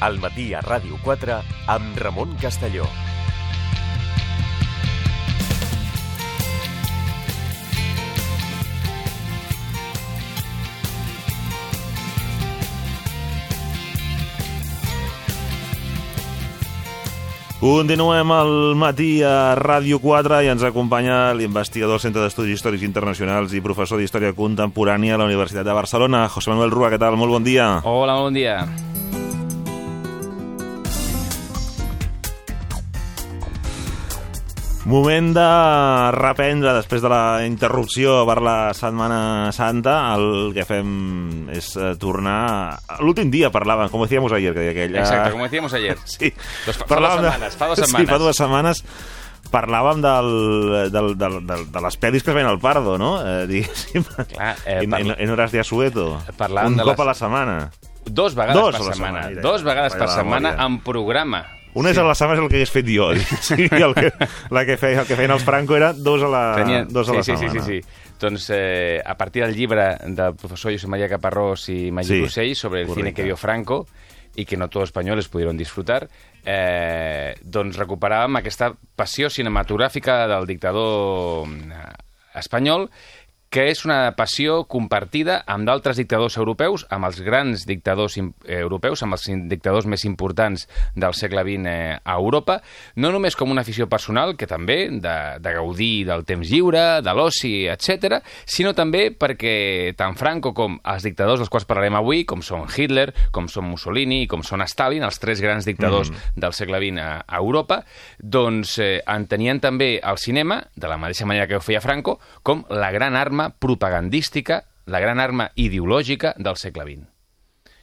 al matí a Ràdio 4 amb Ramon Castelló. Continuem al matí a Ràdio 4 i ens acompanya l'investigador del Centre d'Estudis Històrics Internacionals i professor d'Història Contemporània a la Universitat de Barcelona, José Manuel Rua. Què tal? Molt bon dia. Hola, bon dia. Moment de reprendre després de la interrupció per la Setmana Santa. El que fem és eh, tornar... L'últim dia parlàvem, com decíamos ayer, que deia aquella... Exacte, como decíamos ayer. Sí, Doncs fa, fa dues setmanes, fa dues setmanes. Sí, fa dues setmanes parlàvem del, del, del, del, de les pel·lis que es ven al Pardo, no? Eh, diguéssim. Clar, eh, en, parla- en, en hores de asueto. Parlàvem Un de cop les- a la setmana. Dos vegades Dos per setmana. setmana, Dos vegades per setmana en programa. Una és a la setmana és el que hagués fet jo. Sí, el que, la que feia, el que feien els Franco era dos a la, Tenia- dos a la sí, sí, setmana. sí, sí, sí. Doncs eh, a partir del llibre del professor José María Caparrós y Maggi Sí, Rossell sobre el cine correcte. que vio Franco i que no tots els espanyols pudieron disfrutar, eh, doncs recuperàvem aquesta passió cinematogràfica del dictador eh, espanyol que és una passió compartida amb d'altres dictadors europeus, amb els grans dictadors eh, europeus, amb els dictadors més importants del segle XX eh, a Europa, no només com una afició personal, que també, de, de gaudir del temps lliure, de l'oci, etc, sinó també perquè tant Franco com els dictadors dels quals parlarem avui, com són Hitler, com són Mussolini i com són Stalin, els tres grans dictadors mm. del segle XX a, a Europa, doncs eh, entenien també el cinema, de la mateixa manera que ho feia Franco, com la gran arma propagandística, la gran arma ideològica del segle XX.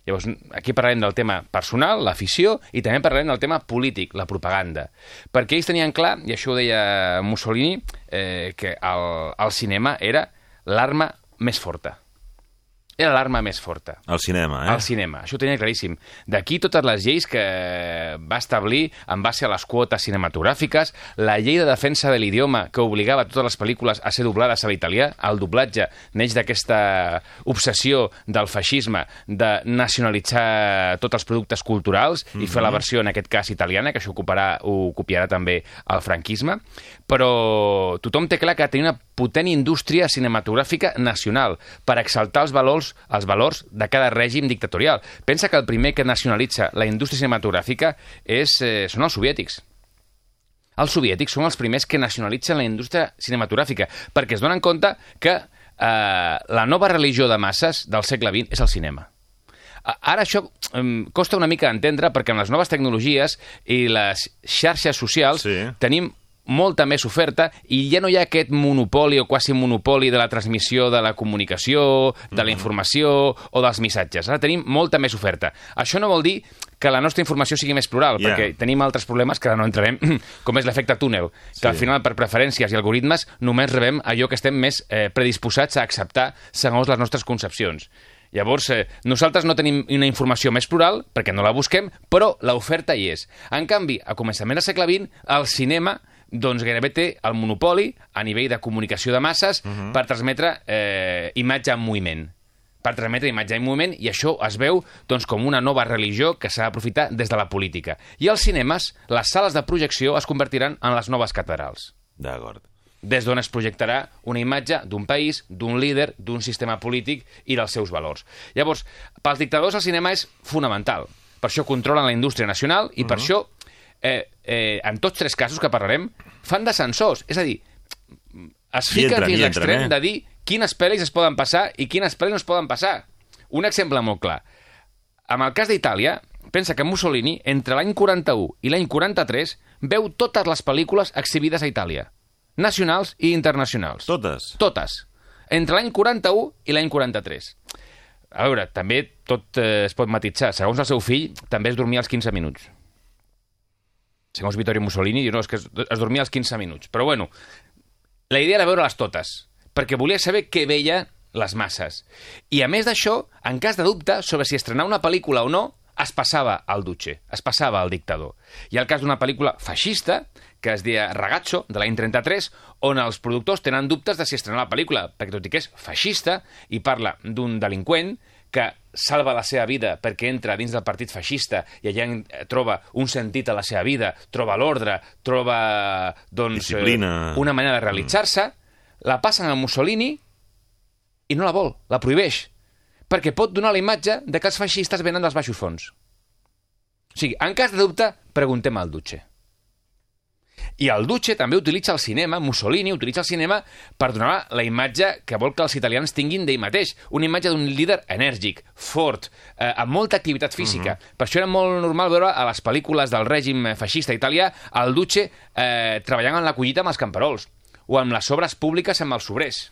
Llavors, aquí parlarem del tema personal, l'afició, i també parlarem del tema polític, la propaganda. Perquè ells tenien clar, i això ho deia Mussolini, eh, que el, el cinema era l'arma més forta. Era l'arma més forta. Al cinema, eh? Al cinema, això ho tenia claríssim. D'aquí totes les lleis que va establir en base a les quotes cinematogràfiques, la llei de defensa de l'idioma que obligava totes les pel·lícules a ser doblades a l'italià, el doblatge neix d'aquesta obsessió del feixisme de nacionalitzar tots els productes culturals i fer la versió, en aquest cas, italiana, que això ocuparà, ho copiarà també el franquisme, però tothom té clar que tenia una potent indústria cinematogràfica nacional per exaltar els valors, els valors de cada règim dictatorial. Pensa que el primer que nacionalitza la indústria cinematogràfica és, eh, són els soviètics. Els soviètics són els primers que nacionalitzen la indústria cinematogràfica perquè es donen compte que eh, la nova religió de masses del segle XX és el cinema. Ara això costa una mica entendre perquè amb les noves tecnologies i les xarxes socials Sí. tenim molta més oferta i ja no hi ha aquest monopoli o quasi monopoli de la transmissió de la comunicació, de la informació o dels missatges. Ara tenim molta més oferta. Això no vol dir que la nostra informació sigui més plural, Ja. perquè tenim altres problemes que ara no entrarem, com és l'efecte túnel, que Sí. al final per preferències i algoritmes només rebem allò que estem més eh, predisposats a acceptar segons les nostres concepcions. Llavors, eh, nosaltres no tenim una informació més plural, perquè no la busquem, però l'oferta hi és. En canvi, a començament del segle XX, el cinema doncs gairebé té el monopoli a nivell de comunicació de masses uh -huh. per transmetre eh, imatge en moviment per transmetre imatge en moviment i això es veu doncs, com una nova religió que s'ha d'aprofitar des de la política. I als cinemes, les sales de projecció es convertiran en les noves catedrals D'acord. des d'on es projectarà una imatge d'un país, d'un líder, d'un sistema polític i dels seus valors. Llavors, pels dictadors el cinema és fonamental. Per això controlen la indústria nacional i per això, eh, eh, en tots tres casos que parlarem, fan de censors. És a dir, es fiquen entren, fins l'extrem eh? de dir quines pel·lis es poden passar i quines pel·lis no es poden passar. Un exemple molt clar. Amb el cas d'Itàlia, pensa que Mussolini, entre l'any 41 i l'any 43, veu totes les pel·lícules exhibides a Itàlia, nacionals i internacionals. Totes. Totes. Entre l'any 41 i l'any 43. A veure, també tot eh, es pot matitzar. Segons el seu fill, també es dormia als 15 minuts. Segons Vittorio Mussolini, diu, no, és que es, es dormia als 15 minuts. Però bueno, la idea era veure-les totes, perquè volia saber què veia les masses. I a més d'això, en cas de dubte sobre si estrenar una pel·lícula o no, es passava al Duce, es passava al dictador. Hi ha el cas d'una pel·lícula feixista, que es deia Ragazzo, de l'any 33, on els productors tenen dubtes de si estrenar la pel·lícula, perquè tot i que és feixista i parla d'un delinqüent, que salva la seva vida perquè entra dins del partit feixista i allà eh, troba un sentit a la seva vida, troba l'ordre, troba doncs, eh, Disciplina. una manera de realitzar-se, la passen a Mussolini i no la vol, la prohibeix, perquè pot donar la imatge de que els feixistes venen dels baixos fons. O sigui, en cas de dubte, preguntem al Duce. I el Duce també utilitza el cinema, Mussolini utilitza el cinema per donar la imatge que vol que els italians tinguin d'ell mateix. Una imatge d'un líder enèrgic, fort, eh, amb molta activitat física. Per això era molt normal veure a les pel·lícules del règim feixista italià el Duce eh, treballant en la collita amb els camperols o amb les obres públiques amb els obrers.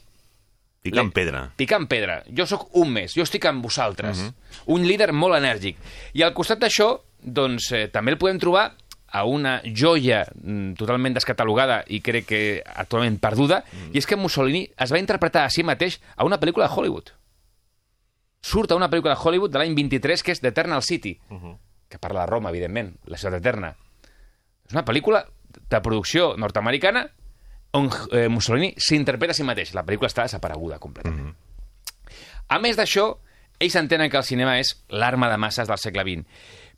Picant Le- pedra. Picant pedra. Jo sóc un més, jo estic amb vosaltres. Un líder molt enèrgic. I al costat d'això, doncs, eh, també el podem trobar a una joia mm, totalment descatalogada i crec que actualment perduda, i és que Mussolini es va interpretar a si mateix a una pel·lícula de Hollywood. Surt a una pel·lícula de Hollywood de l'any 23 que és The Eternal City, que parla de Roma, evidentment, la ciutat eterna. És una pel·lícula de producció nord-americana on eh, Mussolini s'interpreta a si mateix. La pel·lícula està desapareguda completament. A més d'això, ells entenen que el cinema és l'arma de masses del segle XX.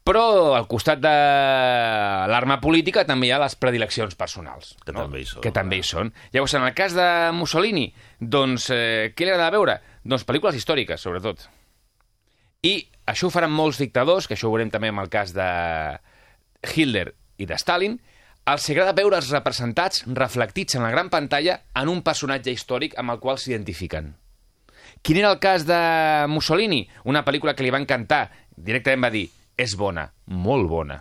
Però al costat de l'arma política també hi ha les predileccions personals. Que també hi són. Que també hi són. Llavors, en el cas de Mussolini, doncs, eh, què li agrada veure? Doncs pel·lícules històriques, sobretot. I això ho faran molts dictadors, que això ho veurem també amb el cas de Hitler i de Stalin, els agrada veure's representats, reflectits en la gran pantalla, en un personatge històric amb el qual s'identifiquen. Quin era el cas de Mussolini? Una pel·lícula que li va encantar. Directament va dir, és bona, molt bona.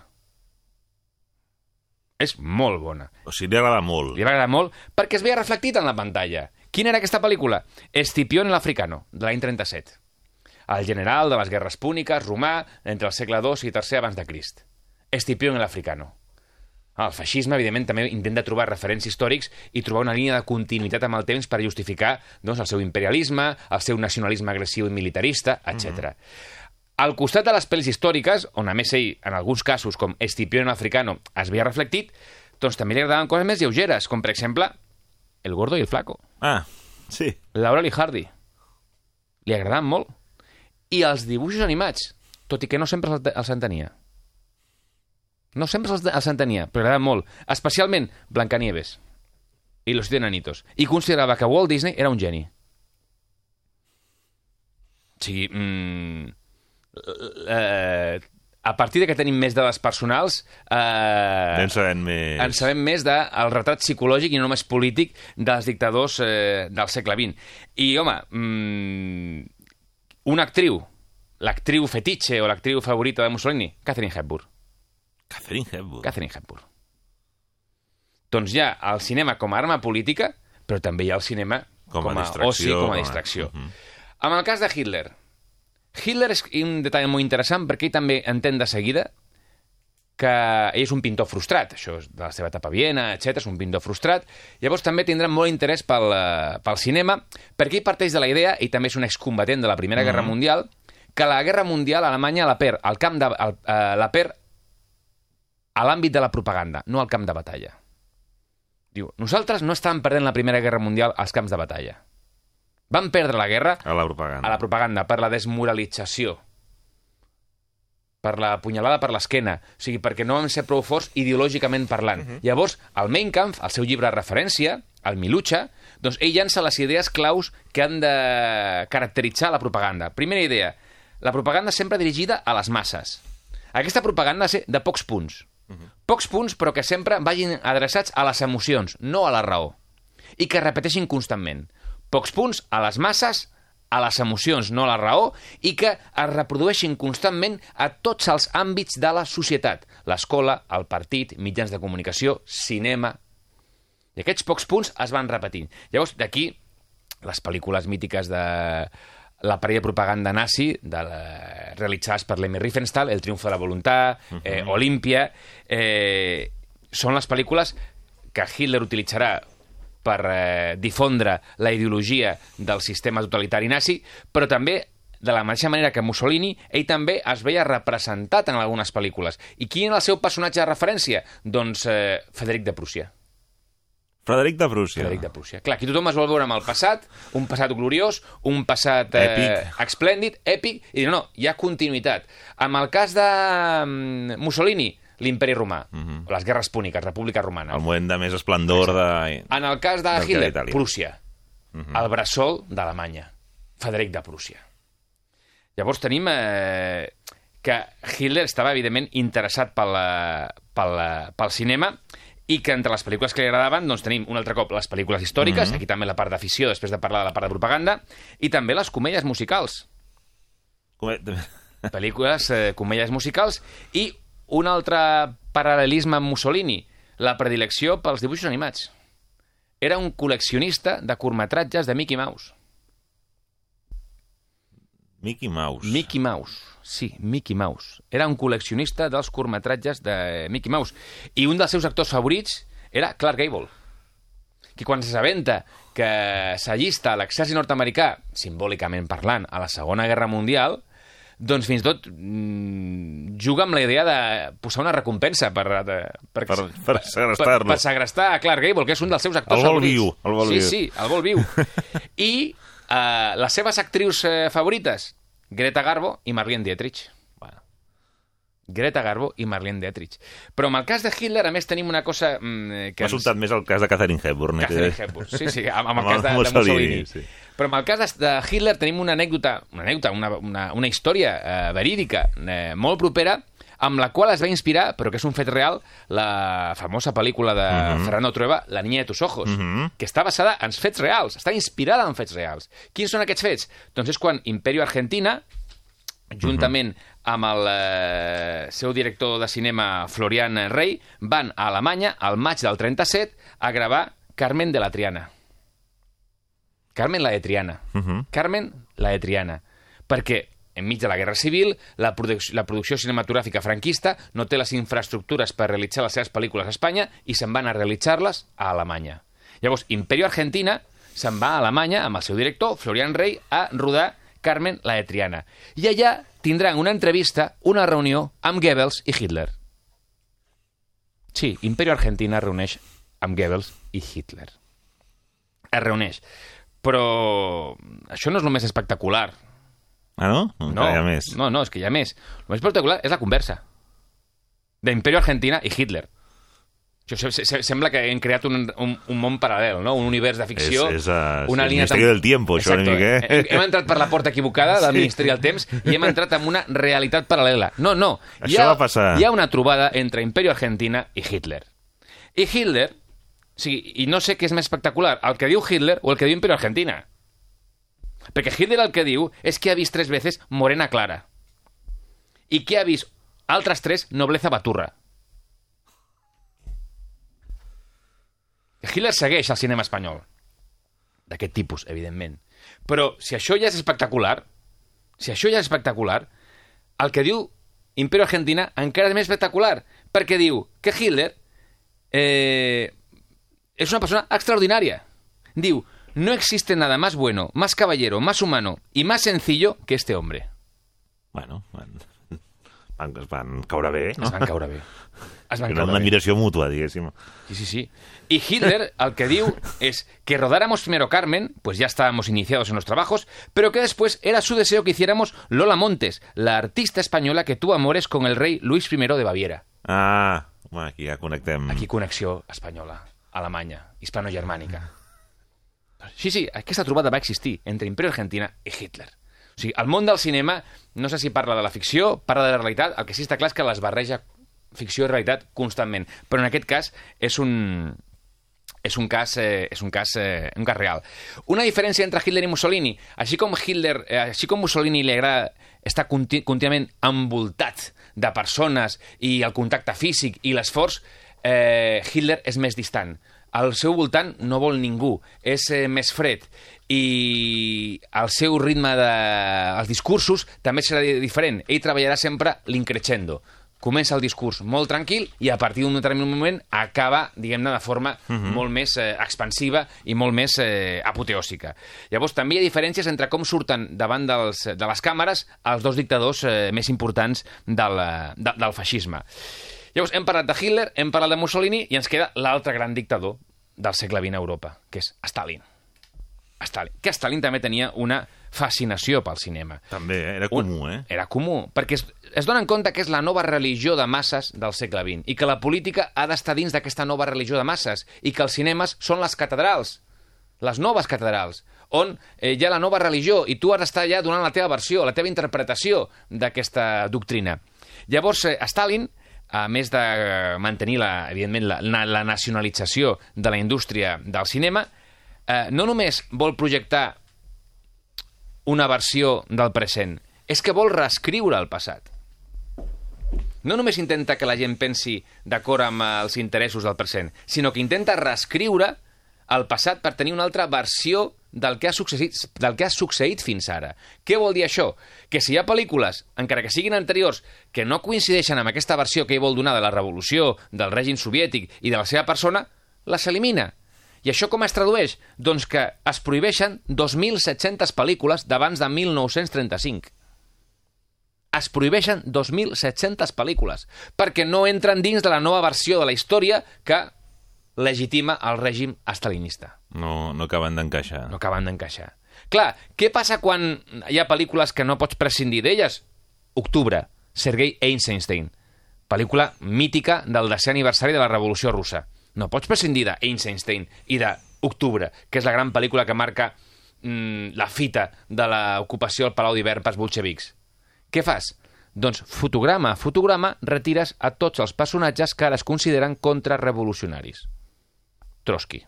És molt bona. O sigui, li agrada molt. Li va agradar molt perquè es veia reflectit en la pantalla. Quina era aquesta pel·lícula? Escipión el Africano, de l'any 37. El general de les guerres púniques, romà, entre el segle II i III abans de Crist. Escipión el Africano. El feixisme, evidentment, també intenta trobar referents històrics i trobar una línia de continuïtat amb el temps per justificar doncs, el seu imperialisme, el seu nacionalisme agressiu i militarista, etc. Al costat de les pel·lis històriques, on a més ell, en alguns casos, com Escipión el Africano, es veia reflectit, doncs també li agradaven coses més lleugeres, com per exemple El gordo i el flaco, Ah, sí. Laurel i Hardy. Li agradaven molt. I els dibuixos animats, tot i que no sempre els, entenia. No sempre els, entenia, però agradaven molt. Especialment Blancanieves i Los Siete. I considerava que Walt Disney era un geni. O sigui, mm, eh, a partir de que tenim més dades personals... Eh, Anem sabent més... en sabem més del retrat psicològic i no només polític dels dictadors eh, del segle XX. I, home, mmm, una actriu, l'actriu fetitxe o l'actriu favorita de Mussolini, Catherine Hepburn. Catherine Hepburn. Catherine Hepburn. Doncs hi ha el cinema com a arma política, però també hi ha el cinema Com a com a, distracció, oci, com com a a- distracció. Mhm. En el cas de Hitler, Hitler és un detall molt interessant perquè ell també entén de seguida que ell és un pintor frustrat, això és de la seva etapa a Viena, etc és un pintor frustrat. Llavors també tindrà molt interès pel, eh, pel cinema, perquè ell parteix de la idea, i també és un excombatent de la Primera Guerra Mundial, que la Guerra Mundial Alemanya la perd al camp de, al, eh, la perd a l'àmbit de la propaganda, no al camp de batalla. Diu, nosaltres no estàvem perdent la Primera Guerra Mundial als camps de batalla. Vam perdre la guerra A la propaganda. a la propaganda per la desmoralització, per la punyalada per l'esquena, o sigui, perquè no vam ser prou forts ideològicament parlant. Uh -huh. Llavors, el Mein Kampf, el seu llibre de referència, el Milucha, doncs ell llança les idees claus que han de caracteritzar la propaganda. Primera idea, la propaganda sempre dirigida a les masses. Aquesta propaganda ha de ser de pocs punts. Uh -huh. Pocs punts, però que sempre vagin adreçats a les emocions, no a la raó. I que repeteixin constantment. Pocs punts a les masses, a les emocions, no a la raó, i que es reprodueixin constantment a tots els àmbits de la societat. L'escola, el partit, mitjans de comunicació, cinema... I aquests pocs punts es van repetint. Llavors, d'aquí, les pel·lícules mítiques de l'aparell de propaganda nazi de la, realitzades per l'Emmy Riefenstahl, El triomfo de la voluntat, eh, Olímpia... Eh, són les pel·lícules que Hitler utilitzarà per eh, difondre la ideologia del sistema totalitari nazi, però també de la mateixa manera que Mussolini, ell també es veia representat en algunes pel·lícules. I quin era el seu personatge de referència? Doncs eh, Frederic de Prússia. Frederic de Prússia. Frederic de Prússia. Clar, aquí tothom es vol veure amb el passat, un passat gloriós, un passat eh, Èpic. esplèndid, èpic, i dir, no, hi ha continuïtat. Amb el cas de mm, Mussolini, l'imperi romà, les guerres púniques, República Romana. El moment de més esplendor de... En el cas de Del Hitler, d'Itàlia. Prússia. El bressol d'Alemanya. Frederic de Prússia. Llavors tenim eh, que Hitler estava, evidentment, interessat pel, eh, pel, eh, pel cinema i que entre les pel·lícules que li agradaven doncs tenim un altre cop les pel·lícules històriques, aquí també la part d'afició després de parlar de la part de propaganda, i també les comèdies musicals Com... pel·lícules, eh, comèdies musicals, i un altre paral·lelisme amb Mussolini, la predilecció pels dibuixos animats. Era un col·leccionista de curtmetratges de Mickey Mouse. Mickey Mouse. Mickey Mouse, sí, Mickey Mouse. Era un col·leccionista dels curtmetratges de Mickey Mouse. I un dels seus actors favorits era Clark Gable, que quan s'assabenta que s'allista a l'exèrcit nord-americà, simbòlicament parlant, a la Segona Guerra Mundial, doncs fins i tot mm, juga amb la idea de posar una recompensa per, de, per, Per- per segrestar-lo. per, per segrestar a Clark Gable, que és un dels seus actors El vol favorits. viu, el vol sí, viu. sí, el vol viu. I eh, les seves actrius eh, favorites, Greta Garbo i Marlene Dietrich. Greta Garbo i Marlene Dietrich. Però amb el cas de Hitler, a més, tenim una cosa mm, que M'ha sobtat més el cas de Catherine Hepburn. eh, Catherine que- Hepburn. Sí, sí, amb, amb el cas de, de Mussolini, sí. Però amb el cas de, Hitler tenim una anècdota, una, anècdota, una, una, una història eh, verídica eh, molt propera amb la qual es va inspirar, però que és un fet real, la famosa pel·lícula de Fernando Trueba, La niña de tus ojos, que està basada en fets reals, està inspirada en fets reals. Quins són aquests fets? Doncs és quan Imperio Argentina, juntament amb el eh, seu director de cinema Florian Rey, van a Alemanya al maig del 37 a gravar Carmen de la Triana. Carmen la de Triana. Mhm. Carmen la de Triana. Perquè enmig de la Guerra Civil, la, produc la producció cinematogràfica franquista no té les infraestructures per realitzar les seves pel·lícules a Espanya i se'n van a realitzar-les a Alemanya. Llavors, Imperio Argentina se'n va a Alemanya amb el seu director, Florian Rey, a rodar Carmen la de Triana. I allà tindran una entrevista, una reunió amb Goebbels i Hitler. Sí, Imperio Argentina reuneix amb Goebbels i Hitler. Es reuneix. Però això no és el més espectacular. Ah, no? Encara hi ha més. No, no, és que hi ha més. El més espectacular és la conversa d'Imperio Argentina i Hitler. Això se, se, sembla que hem creat un, un, un món paral·lel, no? un univers de ficció. És- és, uh, una sí, el línia Ministeri del Tiempo, això, una Exacte. mica, eh? Hem, entrat per la porta equivocada del Sí. Ministeri del Temps i hem entrat en una realitat paral·lela. No, no. Hi Això ha, va passar. Hi ha una trobada entre Imperio Argentina i Hitler. I Hitler, o sigui, i no sé què és més espectacular, el que diu Hitler o el que diu Imperio Argentina. Perquè Hitler el que diu és que ha vist tres veces Morena Clara i que ha vist altres tres Nobleza Baturra. Hitler segueix el cinema espanyol. D'aquest tipus, evidentment. Però si això ja és espectacular, si això ja és espectacular, el que diu Imperio Argentina encara és més espectacular, perquè diu que Hitler eh, es una persona extraordinaria. Diu, no existe nada más bueno, más caballero, más humano y más sencillo que este hombre. Bueno, van, van, es van caure bé, no? Es van caure bé. Es van Era una admiració mútua, diguéssim. Sí, sí, sí. Y Hitler al que diu es que rodáramos primero Carmen, pues ya estábamos iniciados en los trabajos, pero que después era su deseo que hiciéramos Lola Montes, la artista española que tuvo amores con el rey Luis I de Baviera. Ah, home, aquí ja connectem. Aquí connexió espanyola, alemanya, hispano-germànica. Sí, sí, aquesta trobada va existir entre Imperio Argentina i Hitler. O sigui, el món del cinema, no sé si parla de la ficció, parla de la realitat, el que sí està clar és que les barreja ficció i realitat constantment. Però en aquest cas és un, és un cas, eh, és un cas, eh, un cas real. Una diferència entre Hitler i Mussolini, així com Hitler, eh, així com Mussolini li agrada estar conti contínuament envoltat de persones i el contacte físic i l'esforç, eh, Hitler és més distant. Al seu voltant no vol ningú, és eh, més fred i el seu ritme de... discursos també serà di- diferent. Ell treballarà sempre l'increscendo comença el discurs molt tranquil i a partir d'un determinat moment acaba, diguem-ne, de forma molt més eh, expansiva i molt més eh, apoteòsica. Llavors, també hi ha diferències entre com surten davant dels, de les càmeres els dos dictadors eh, més importants del, eh, de, del feixisme. Llavors, hem parlat de Hitler, hem parlat de Mussolini i ens queda l'altre gran dictador del segle XX a Europa, que és Stalin. Stalin. Que Stalin també tenia una fascinació pel cinema. També, eh? era comú, eh? Era comú, perquè es, donen compte que és la nova religió de masses del segle XX i que la política ha d'estar dins d'aquesta nova religió de masses i que els cinemes són les catedrals, les noves catedrals, on eh, hi ha la nova religió i tu has d'estar allà donant la teva versió, la teva interpretació d'aquesta doctrina. Llavors, eh, Stalin, a més de mantenir, la, evidentment, la, la nacionalització de la indústria del cinema, eh, no només vol projectar una versió del present, és que vol reescriure el passat. No només intenta que la gent pensi d'acord amb els interessos del present, sinó que intenta reescriure el passat per tenir una altra versió del que, ha succeït, del que ha succeït fins ara. Què vol dir això? Que si hi ha pel·lícules, encara que siguin anteriors, que no coincideixen amb aquesta versió que ell vol donar de la revolució, del règim soviètic i de la seva persona, les elimina. I això com es tradueix? Doncs que es prohibeixen 2.700 pel·lícules d'abans de 1935. Es prohibeixen 2.700 pel·lícules, perquè no entren dins de la nova versió de la història que legitima el règim estalinista. No, no acaben d'encaixar. No acaben d'encaixar. Clar, què passa quan hi ha pel·lícules que no pots prescindir d'elles? Octubre, Sergei Eisenstein, pel·lícula mítica del desè aniversari de la Revolució Russa. No pots prescindir d'Eisenstein i d'Octubre, que és la gran pel·lícula que marca mm, la fita de l'ocupació al Palau d'Hivern pels bolxevics. Què fas? Doncs fotograma a fotograma retires a tots els personatges que ara es consideren contrarrevolucionaris. Trotsky.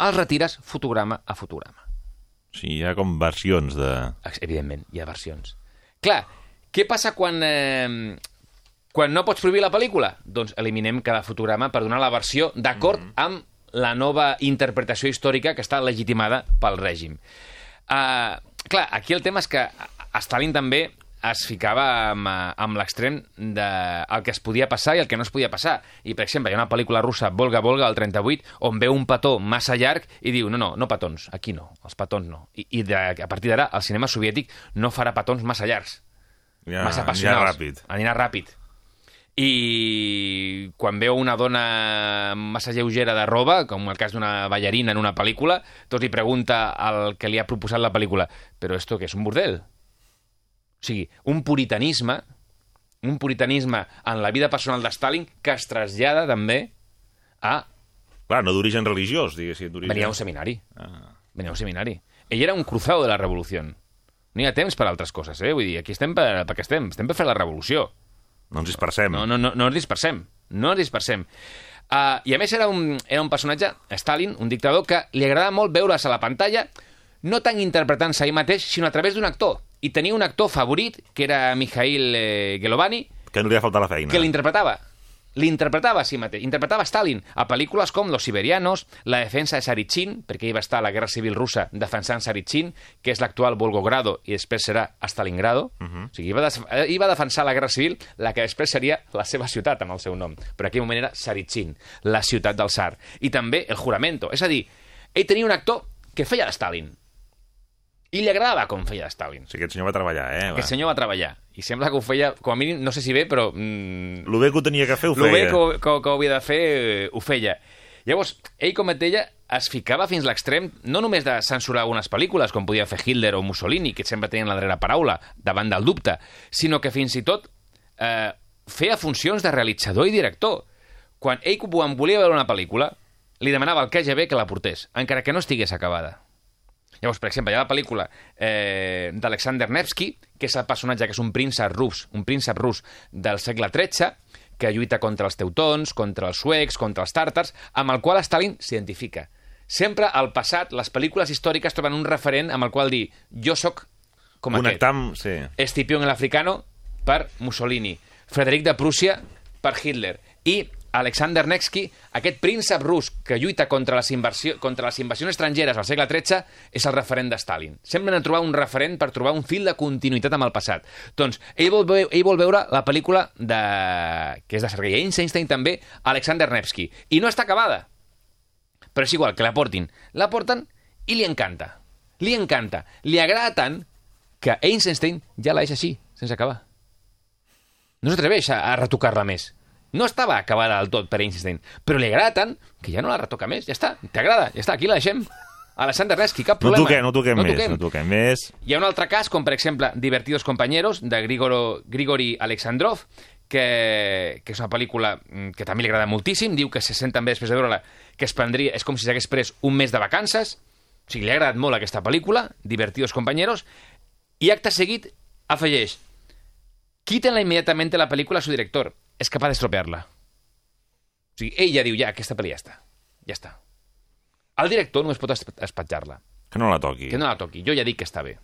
Els retires fotograma a fotograma. Sí, hi ha com versions de... Evidentment, hi ha versions. Clar, què passa quan, eh, quan no pots prohibir la pel·lícula? Doncs eliminem cada fotograma per donar la versió d'acord mm -hmm. amb la nova interpretació històrica que està legitimada pel règim. Uh, clar, aquí el tema és que Stalin també es ficava amb, amb l'extrem del de que es podia passar i el que no es podia passar. I, per exemple, hi ha una pel·lícula russa, Volga Volga, el 38, on veu un petó massa llarg i diu, no, no, no petons, aquí no, els petons no. I, i de, a partir d'ara, el cinema soviètic no farà petons massa llargs, Ja, massa anirà passionals. ràpid. Anirà ràpid. I quan veu una dona massa lleugera de roba, com el cas d'una ballarina en una pel·lícula, doncs li pregunta al que li ha proposat la pel·lícula, però esto què és, un bordel? O sigui, un puritanisme, un puritanisme en la vida personal de Stalin que es trasllada també a... Clar, no d'origen religiós, diguéssim. Venia a un seminari. Ah. Venia a un seminari. Ell era un cruzado de la revolució. No hi ha temps per altres coses, eh? Vull dir, aquí estem per, perquè estem, estem per fer la revolució. No ens dispersem. No, no, no, no ens dispersem. No ens dispersem. Uh, I a més era un, era un personatge, Stalin, un dictador, que li agradava molt veure's a la pantalla no tant interpretant-se ell mateix, sinó a través d'un actor. I tenia un actor favorit, que era Mikhail eh, Gelovani, Que no li ha faltat la feina. que l'interpretava. L'interpretava a si mateix. Interpretava Stalin a pel·lícules com Los Siberianos, La defensa de Sarichin, perquè ell va estar a la Guerra Civil Russa defensant Sarichin, que és l'actual Volgogrado i després serà Stalingrado. Uh -huh. O sigui, ell va, des- ell va defensar la Guerra Civil, la que després seria la seva ciutat amb el seu nom. Però en aquell moment era Sarichin, la ciutat del Tsar. I també El Juramento. És a dir, ell tenia un actor que feia de Stalin. I li agradava com feia Stalin. O sigui, aquest senyor va treballar, eh? Va. Aquest senyor va treballar. I sembla que ho feia, com a mínim, no sé si bé, però... Mm, Lo bé que ho tenia que fer ho bé feia. que, ho- que, ho- que ho havia de fer, eh, ho feia. Llavors, ell, com et deia, es ficava fins l'extrem no només de censurar algunes pel·lícules, com podia fer Hitler o Mussolini, que sempre tenien la darrera paraula davant del dubte, sinó que fins i tot eh, feia funcions de realitzador i director. Quan ell quan volia veure una pel·lícula, li demanava al KGB que la portés, encara que no estigués acabada. Llavors, per exemple, hi ha la pel·lícula eh, d'Alexander Nevsky, que és el personatge que és un príncep rus, un príncep rus del segle XIII, que lluita contra els teutons, contra els suecs, contra els tàrtars, amb el qual Stalin s'identifica. Sempre al passat, les pel·lícules històriques troben un referent amb el qual dir jo sóc com aquest. Connectar amb... Sí. Escipión el africano per Mussolini, Frederic de Prússia per Hitler i Alexander Nevsky, aquest príncep rus que lluita contra les, inversió, contra les invasions estrangeres al segle XIII, és el referent de Stalin. De trobar un referent per trobar un fil de continuïtat amb el passat. Doncs ell vol, veu- ell vol veure la pel·lícula de... que és de Sergei Eisenstein també, Alexander Nevsky. I no està acabada. Però és igual, que la portin. La porten i li encanta. Li encanta. Li agrada tant que Eisenstein ja la deixa així, sense acabar. No s'atreveix a, a retocar-la més. No estava acabada del tot per Einstein, però li agrada tant que ja no la retoca més. Ja està, t'agrada, ja està, aquí la deixem. Alessandra Reski, cap No problema. toquem, no toquem més, no toquem més. Hi ha un altre cas, com per exemple Divertidos Compañeros, de Grigoro, Grigori Alexandrov, que, que és una pel·lícula mm, que també li agrada moltíssim, diu que se sent també després de veure-la que es prendria, és com si s'hagués pres un mes de vacances, o sigui, li ha agradat molt aquesta pel·lícula, Divertidos Compañeros, i acte seguit afegeix quítenla immediatamente la película a su director, es capaz de estropearla. O sigui, ell ja diu, ja, aquesta pel·li ja està, ja està. El director només pot es- espatjar-la Que no la toqui. que no la toqui. Jo ja dic que està bé.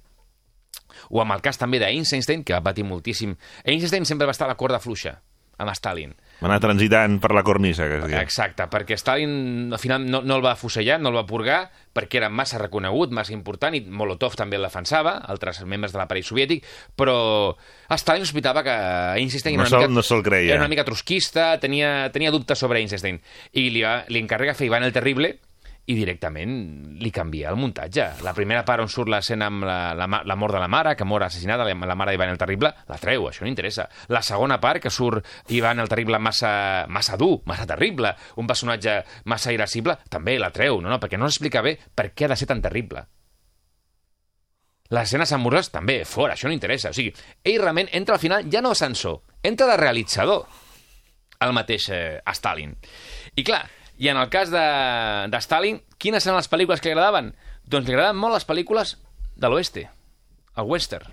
O amb el cas també d'Einstein, que va patir moltíssim. Einstein sempre va estar a la corda fluixa amb Stalin. Va anar transitant per la cornisa, que diu. Exacte, perquè Stalin al final no, no el va fusellar, no el va purgar, perquè era massa reconegut, massa important, i Molotov també el defensava, altres membres de l'aparell soviètic, però Stalin sospitava que Einstein No era una mica, no creia. era una mica trotskista, tenia, tenia dubtes sobre Einstein, i li, va, li encarrega fer Ivan el Terrible, i directament li canvia el muntatge. La primera part on surt l'escena amb la, la, la mort de la mare, que mor assassinada, la, la mare d'Ivan el Terrible, la treu, això no interessa. La segona part, que surt Ivan el Terrible massa, massa dur, massa terrible, un personatge massa irascible, també la treu, no, no, perquè no s'explica bé per què ha de ser tan terrible. Les escenes amoroses també, fora, això no interessa. O sigui, ell realment entra al final ja no a censor, entra de realitzador el mateix eh, Stalin. I clar, i en el cas de, de Stalin, quines eren les pel·lícules que li agradaven? Doncs li agradaven molt les pel·lícules de l'oeste, el western.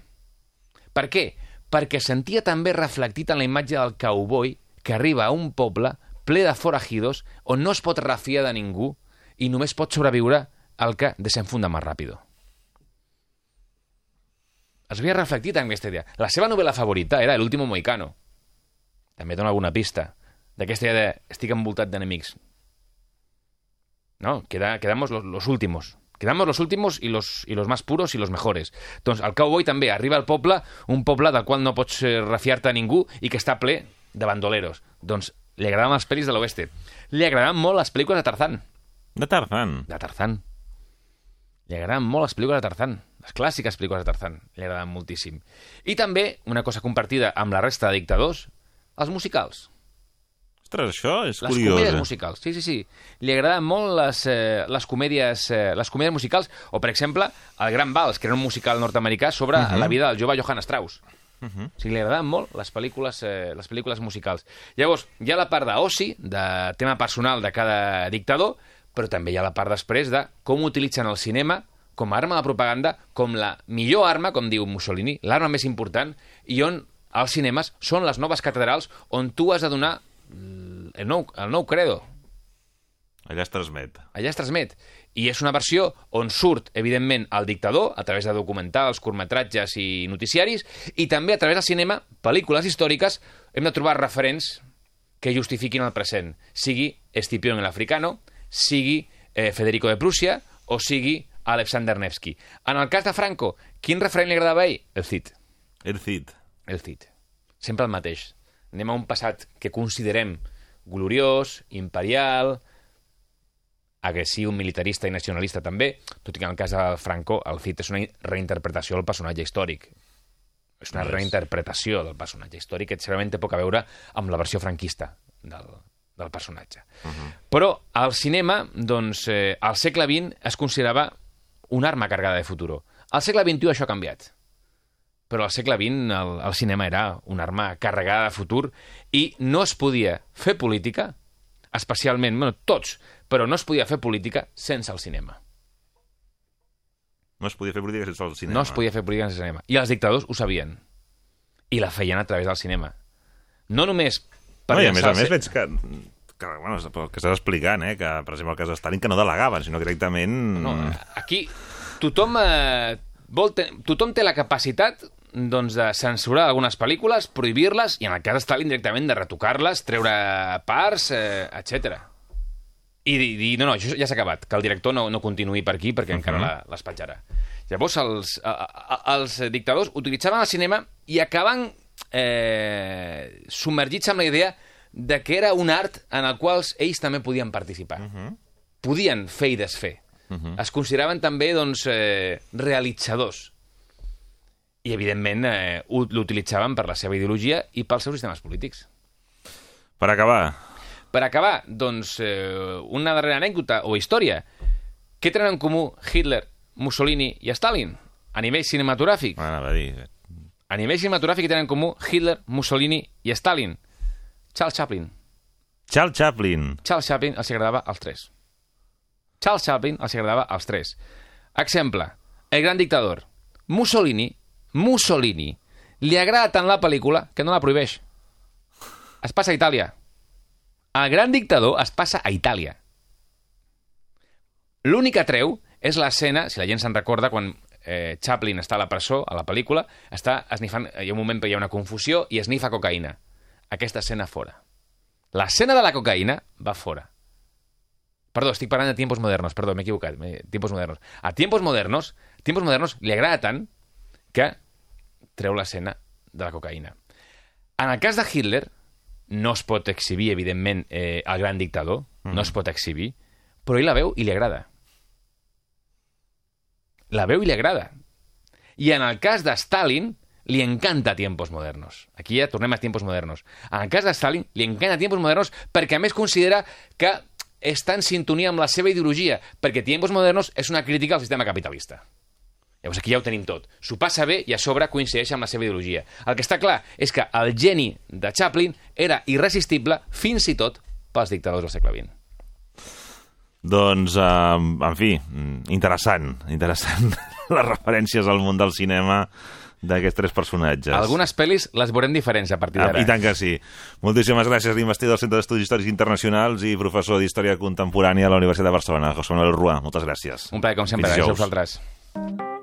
Per què? Perquè sentia també reflectit en la imatge del cowboy que arriba a un poble ple de forajidos on no es pot refiar de ningú i només pot sobreviure el que desenfunda més ràpido. Es veia reflectit en aquesta idea. La seva novel·la favorita era L'último moicano. També dona alguna pista d'aquesta idea de estic envoltat d'enemics. No, queda, quedamos los, los últimos. Quedamos los últimos y los, y los más puros y los mejores. Doncs el cowboy també arriba al poble, un poble del qual no pots eh, refiar-te a ningú i que està ple de bandoleros. Doncs li agradaven les pel·lis de l'oeste. Li agradaven molt les pel·lícules de Tarzán. De Tarzan. De Tarzán. Li agradaven molt les pel·lícules de Tarzán. Les clàssiques pel·lícules de Tarzán. Li agradaven moltíssim. I també, una cosa compartida amb la resta de dictadors, els musicals. Ostres, això és Les curiós. comèdies eh? musicals, sí, sí, sí. Li agraden molt les, eh, les, comèdies, eh, les comèdies musicals, o, per exemple, El Gran Vals, que era un musical nord-americà sobre Mhm. la vida del jove Johann Strauss. O sigui, li agraden molt les pel·lícules, eh, les pel·lícules musicals. Llavors, hi ha la part d'oci, de tema personal de cada dictador, però també hi ha la part després de com utilitzen el cinema com a arma de propaganda, com la millor arma, com diu Mussolini, l'arma més important, i on els cinemes són les noves catedrals on tu has de donar el nou, el nou credo. Allà es transmet. Allà es transmet. I és una versió on surt, evidentment, el dictador, a través de documentals, curtmetratges i noticiaris, i també a través del cinema, pel·lícules històriques, hem de trobar referents que justifiquin el present. Sigui Escipión el africano, sigui eh, Federico de Prússia, o sigui Alexander Nevsky. En el cas de Franco, quin referent li agradava a ell? El Cid. El Cid. El Cid. Sempre el mateix. Anem a un passat que considerem gloriós, imperial, agressiu, militarista i nacionalista també, tot i que en el cas de Franco el Cid és una reinterpretació del personatge històric. És una No reinterpretació del personatge històric que segurament té poc a veure amb la versió franquista del, del personatge. Uh -huh. Però al cinema, doncs, eh, al segle XX es considerava una arma cargada de futur. Al segle XXI això ha canviat però al segle XX el, el cinema era una arma carregada de futur i no es podia fer política, especialment, bueno, tots, però no es podia fer política sense el cinema. No es podia fer política sense el cinema. No es podia fer política sense el cinema. I els dictadors ho sabien. I la feien a través del cinema. No només per No, i a més a més veig que, que, bueno, que estàs explicant, eh, que, per exemple, el cas de Stalin, que no delegaven, sinó directament... No, aquí tothom, eh, vol te, tothom té la capacitat doncs, de censurar algunes pel·lícules, prohibir-les, i en el cas de Stalin directament de retocar-les, treure parts, eh, etc. I dir, no, no, això ja s'ha acabat, que el director no, no continuï per aquí perquè uh -huh. encara la- l'espatjarà. Llavors, els, a, a, els dictadors utilitzaven el cinema i acaben eh, submergits amb la idea de que era un art en el qual ells també podien participar. Uh -huh. Podien fer i desfer. Uh -huh. Es consideraven també doncs, eh, realitzadors. I, evidentment, eh, l'utilitzaven per la seva ideologia i pels seus sistemes polítics. Per acabar, Per acabar, doncs, eh, una darrera anècdota o història. Què tenen en comú Hitler, Mussolini i Stalin? A nivell cinematogràfic. anava a dir... A nivell cinematogràfic tenen en comú Hitler, Mussolini i Stalin. Charles Chaplin. Charles Chaplin. Charles Chaplin els agradava als tres. Charles Chaplin els agradava als tres. Exemple, El gran dictador. Mussolini, Mussolini, li agrada tant la pel·lícula que no la prohibeix. Es passa a Itàlia. El gran dictador es passa a Itàlia. L'únic que treu és l'escena, si la gent se'n recorda, quan eh, Chaplin està a la presó, a la pel·lícula, està esnifant, hi ha un moment que hi ha una confusió i esnifa cocaïna. Aquesta escena fora. L'escena de la cocaïna va fora. Perdó, estic parlant de tiempos modernos, perdó, m'he equivocat, tiempos modernos. A tiempos modernos, tiempos modernos li agrada tant que treu l'escena de la cocaïna. En el cas de Hitler, no es pot exhibir, evidentment, eh, el gran dictador, no es pot exhibir, però ell la veu i li agrada. La veu i li agrada. I en el cas de Stalin, li encanta Tiempos Modernos. Aquí ja tornem a Tiempos Modernos. En el cas de Stalin, li encanta Tiempos Modernos perquè a més considera que està en sintonia amb la seva ideologia, perquè Tiempos Modernos és una crítica al sistema capitalista. Llavors aquí ja ho tenim tot. S'ho passa bé i a sobre coincideix amb la seva ideologia. El que està clar és que el geni de Chaplin era irresistible fins i tot pels dictadors del segle XX. Doncs, eh, en fi, interessant, interessant les referències al món del cinema d'aquests tres personatges. Algunes pel·lis les veurem diferents a partir Ah, d'ara. I tant que sí. Moltíssimes gràcies, l'investigador del Centre d'Estudis Històrics Internacionals i professor d'Història Contemporània a la Universitat de Barcelona, José Manuel Ruà. Moltes gràcies. Un plaer, com sempre. Gràcies a vosaltres.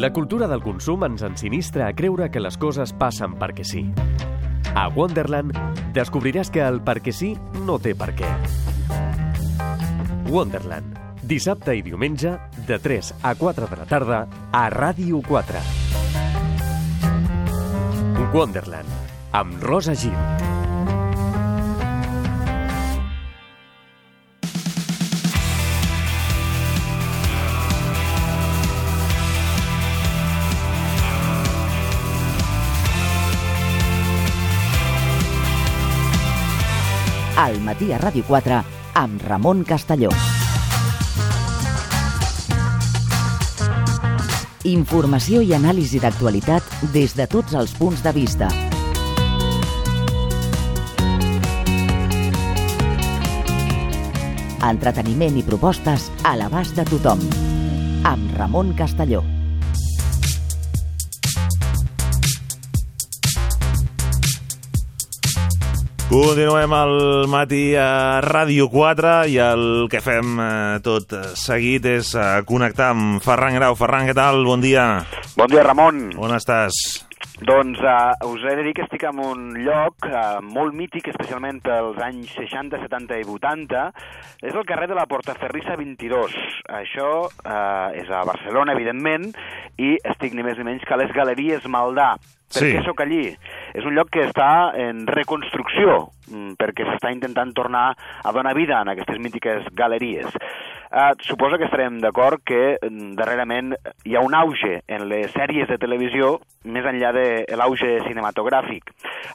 La cultura del consum ens ensinistra a creure que les coses passen perquè sí. A Wonderland descobriràs que el perquè sí no té per què. Wonderland, dissabte i diumenge, de 3 a 4 de la tarda, a Ràdio 4. Wonderland, amb Rosa Gil. Matí a Ràdio 4 amb Ramon Castelló. Informació i anàlisi d'actualitat des de tots els punts de vista. Entreteniment i propostes a l'abast de tothom. Amb Ramon Castelló. Continuem al matí a Ràdio 4 i el que fem eh, tot seguit és eh, connectar amb Ferran Grau. Ferran, què tal? Bon dia. Bon dia, Ramon. On estàs? Doncs uh, us he de dir que estic en un lloc uh, molt mític, especialment pels anys 60, 70 i 80. És el carrer de la Portaferrissa 22. Això uh, és a Barcelona, evidentment, i estic ni més ni menys que a les Galeries Maldà. Per Sí. què sóc allí? És un lloc que està en reconstrucció, mm, perquè s'està intentant tornar a donar vida en aquestes mítiques galeries. Uh, suposo que estarem d'acord que mm, darrerament hi ha un auge en les sèries de televisió més enllà de l'auge cinematogràfic.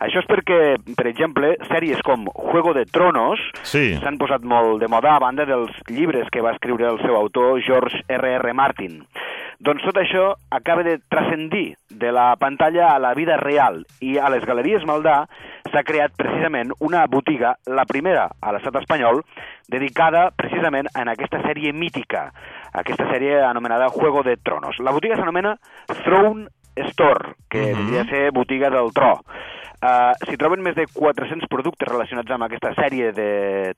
Això és perquè, per exemple, sèries com Juego de Tronos Sí. s'han posat molt de moda a banda dels llibres que va escriure el seu autor George R.R. R. Martin. Doncs tot això acaba de transcendir de la pantalla a la vida real i a les Galeries Maldà s'ha creat precisament una botiga, la primera a l'estat espanyol, dedicada precisament en aquesta sèrie mítica, aquesta sèrie anomenada Juego de Tronos. La botiga s'anomena Throne Store, que Mhm. podria ser botiga del tro. Uh, S'hi troben més de 400 productes relacionats amb aquesta sèrie de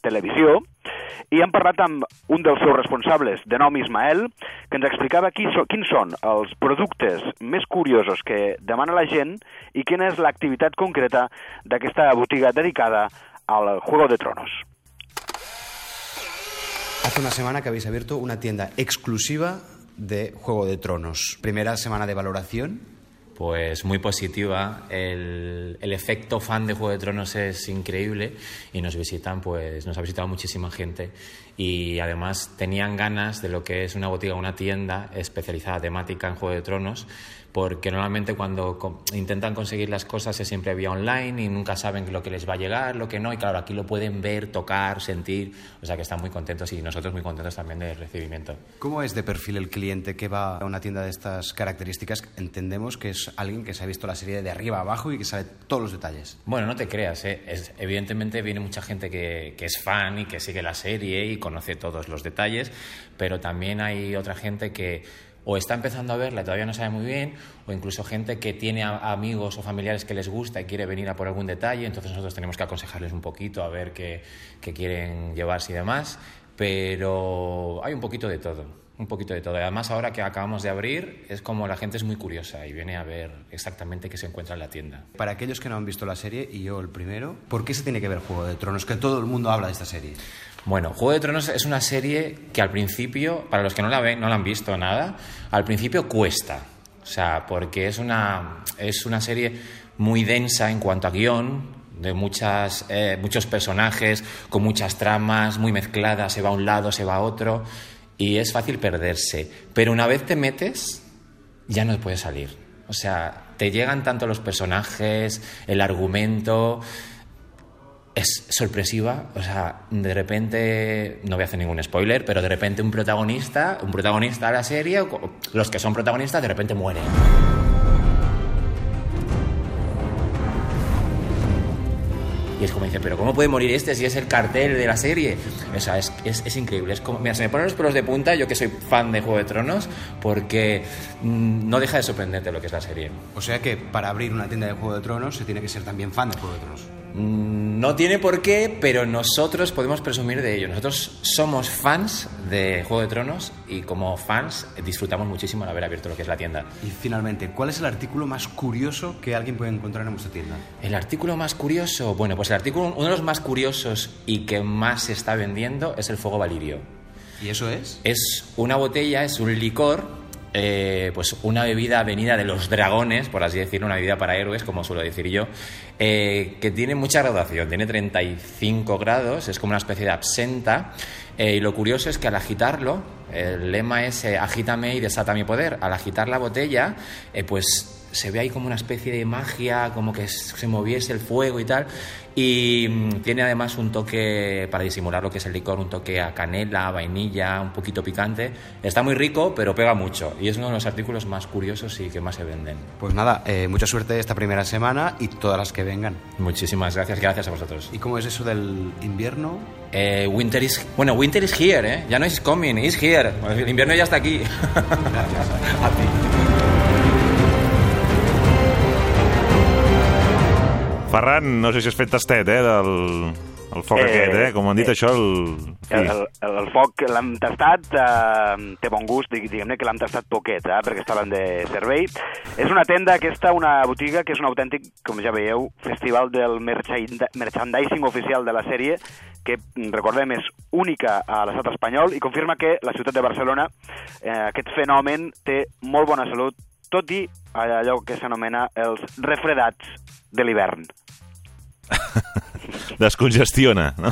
televisió i hem parlat amb un dels seus responsables, de nom Ismael, que ens explicava qui so, quins són els productes més curiosos que demana la gent i quina és l'activitat concreta d'aquesta botiga dedicada al Juego de Tronos. Hace una semana que habéis abierto una tienda exclusiva de Juego de Tronos. Primera semana de valoración. Pues muy positiva. El, el efecto fan de Juego de Tronos es increíble y nos visitan, pues nos ha visitado muchísima gente y además tenían ganas de lo que es una botiga, una tienda especializada temática en Juego de Tronos, porque normalmente cuando intentan conseguir las cosas es siempre vía online y nunca saben lo que les va a llegar, lo que no, y claro, aquí lo pueden ver, tocar, sentir, o sea que están muy contentos y nosotros muy contentos también del recibimiento. ¿Cómo es de perfil el cliente que va a una tienda de estas características? Entendemos que es alguien que se ha visto la serie de arriba a abajo y que sabe todos los detalles. Bueno, no te creas, ¿eh? Es- evidentemente viene mucha gente que, que es fan y que sigue la serie y conoce todos los detalles, pero también hay otra gente que o está empezando a verla y todavía no sabe muy bien, o incluso gente que tiene amigos o familiares que les gusta y quiere venir a por algún detalle, entonces nosotros tenemos que aconsejarles un poquito a ver qué, qué quieren llevarse y demás, pero hay un poquito de todo. Un poquito de todo. Además, ahora que acabamos de abrir, es como la gente es muy curiosa y viene a ver exactamente qué se encuentra en la tienda. Para aquellos que no han visto la serie, y yo el primero, ¿por qué se tiene que ver Juego de Tronos? Que todo el mundo habla de esta serie. Bueno, Juego de Tronos es una serie que al principio, para los que no la ven, no la han visto nada, al principio cuesta. O sea, porque es una, es una serie muy densa en cuanto a guion, de muchas, eh, muchos personajes, con muchas tramas, muy mezcladas, se va a un lado, se va a otro, y es fácil perderse. Pero una vez te metes, ya no puedes salir. O sea, te llegan tanto los personajes, el argumento, es sorpresiva, o sea, de repente, no voy a hacer ningún spoiler, pero de repente un protagonista, un protagonista de la serie, los que son protagonistas, de repente mueren. Y es como dice, pero ¿cómo puede morir este si es el cartel de la serie? O sea, es, es, es increíble. Es como, mira, se me ponen los pelos de punta, yo que soy fan de Juego de Tronos, porque mm, no deja de sorprenderte lo que es la serie. O sea que para abrir una tienda de Juego de Tronos se tiene que ser también fan de Juego de Tronos. Mm, No tiene por qué, pero nosotros podemos presumir de ello. Nosotros somos fans de Juego de Tronos y como fans disfrutamos muchísimo al haber abierto lo que es la tienda. Y finalmente, ¿cuál es el artículo más curioso que alguien puede encontrar en vuestra tienda? El artículo más curioso, bueno, pues el artículo, uno de los más curiosos y que más se está vendiendo es el fuego valirio. ¿Y eso es? Es una botella, es un licor, eh, pues una bebida venida de los dragones, por así decirlo, una bebida para héroes, como suelo decir yo, eh, que tiene mucha graduación, tiene 35 grados, es como una especie de absenta, eh, y lo curioso es que al agitarlo, el lema es eh, agítame y desata mi poder, al agitar la botella, pues se ve ahí como una especie de magia, como que se moviese el fuego y tal. Y mm, tiene además un toque, para disimular lo que es el licor, un toque a canela, vainilla, un poquito picante. Está muy rico, pero pega mucho. Y es uno de los artículos más curiosos y que más se venden. Pues nada, eh, mucha suerte esta primera semana y todas las que vengan. Muchísimas gracias, gracias a vosotros. ¿Y cómo es eso del invierno? Eh, winter is... Bueno, winter is here, ¿eh? Ya no es coming, is here. El invierno ya está aquí. a ti. Ferran, no sé si has fet tastet, eh, del el foc Eh, aquest, eh? Com han dit eh, això, el... El, el, el foc l'hem tastat, eh, té bon gust, dig- diguem-ne que l'hem tastat poquet, eh, perquè estaven de servei. És una tenda aquesta, una botiga, que és un autèntic, com ja veieu, festival del merchand- merchandising oficial de la sèrie, que, recordem, és única a l'estat espanyol i confirma que la ciutat de Barcelona, eh, aquest fenomen, té molt bona salut, tot i allò que s'anomena els refredats de l'hivern. Descongestiona, no?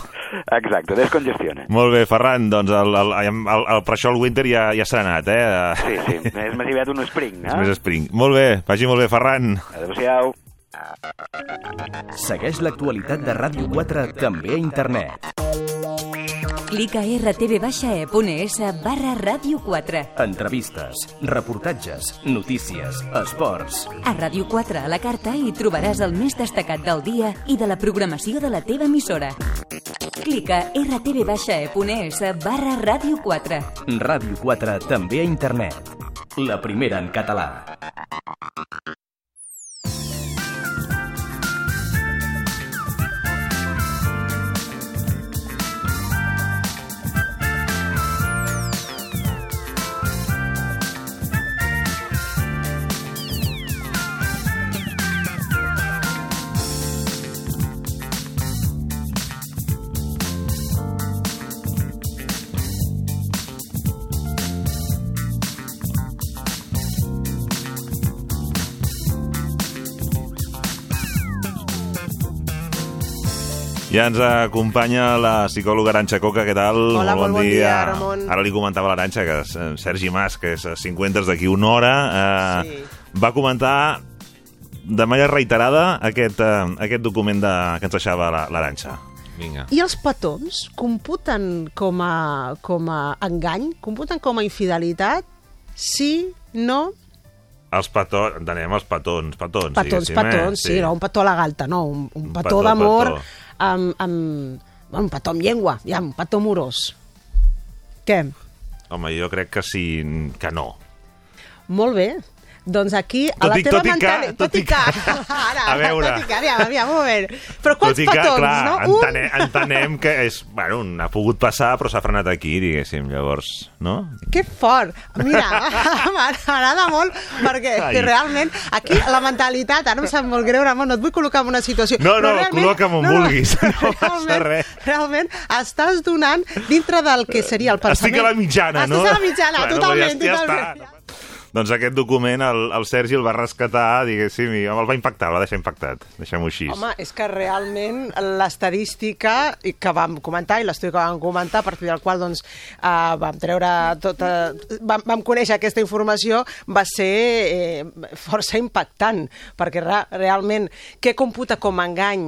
Exacte, descongestiona. Molt bé, Ferran, doncs el, el, el, el, per això el Winter ja, ja s'ha anat, eh? Sí, sí, és més aviat un spring, És eh? més spring. Molt bé, vagi molt bé, Ferran. Adéu-siau. Segueix l'actualitat de Ràdio 4 també a internet. Clica a rtv-e.es barra ràdio 4. Entrevistes, reportatges, notícies, esports. A Ràdio 4 a la carta hi trobaràs el més destacat del dia i de la programació de la teva emissora. Clica a rtv-e.es barra ràdio 4. Ràdio 4 també a internet. La primera en català. Ja ens acompanya la psicòloga Aranxa Coca, què tal? Hola, molt bon dia, Ramon. Ara li comentava a l'Aranxa que eh, Sergi Mas, que és 50 d'aquí una hora, eh, Sí. va comentar de manera reiterada aquest, eh, aquest document de, que ens deixava la- l'Aranxa. Vinga. I els petons computen com a, com a engany? Computen com a infidelitat? Sí? No? Els petons, entenem els petons, petons, Petons, diguéssim, petons, eh? sí, no, un petó a la galta, no, un, un Un petó petó, d'amor amb, amb... bueno, Un petó amb llengua, ja, un petó amorós. Què? Home, jo crec que sí, que no. Molt bé. Doncs aquí, a Tot la i- teva tot i que- mentali- tot i que- Ara, A veure. Tot i que, aviam, aviam, un moment. Però quants Tot i que, petons, clar, no? entenem, entenem que és... Bueno, ha pogut passar, però s'ha frenat aquí, diguéssim, llavors, no? Que fort! Mira, m'agrada molt perquè Ai. realment aquí la mentalitat, ara em sap molt greu, Ramon, no et vull col·locar en una situació. No, no, col·loca'm on vulguis, no passa realment, res. Realment estàs donant dintre del que seria el pensament. Estic a la mitjana, no? Estàs a la mitjana, Bueno, totalment, ja, ja totalment. està. Doncs aquest document el, el Sergi el va rescatar, diguéssim, i el va impactar, el va deixar impactat. Deixem-ho així. Home, és que realment l'estadística que vam comentar, i l'estudi que vam comentar, a partir del qual doncs, uh, vam treure tota... Vam, vam conèixer aquesta informació, va ser eh, força impactant, perquè re, realment què computa com a engany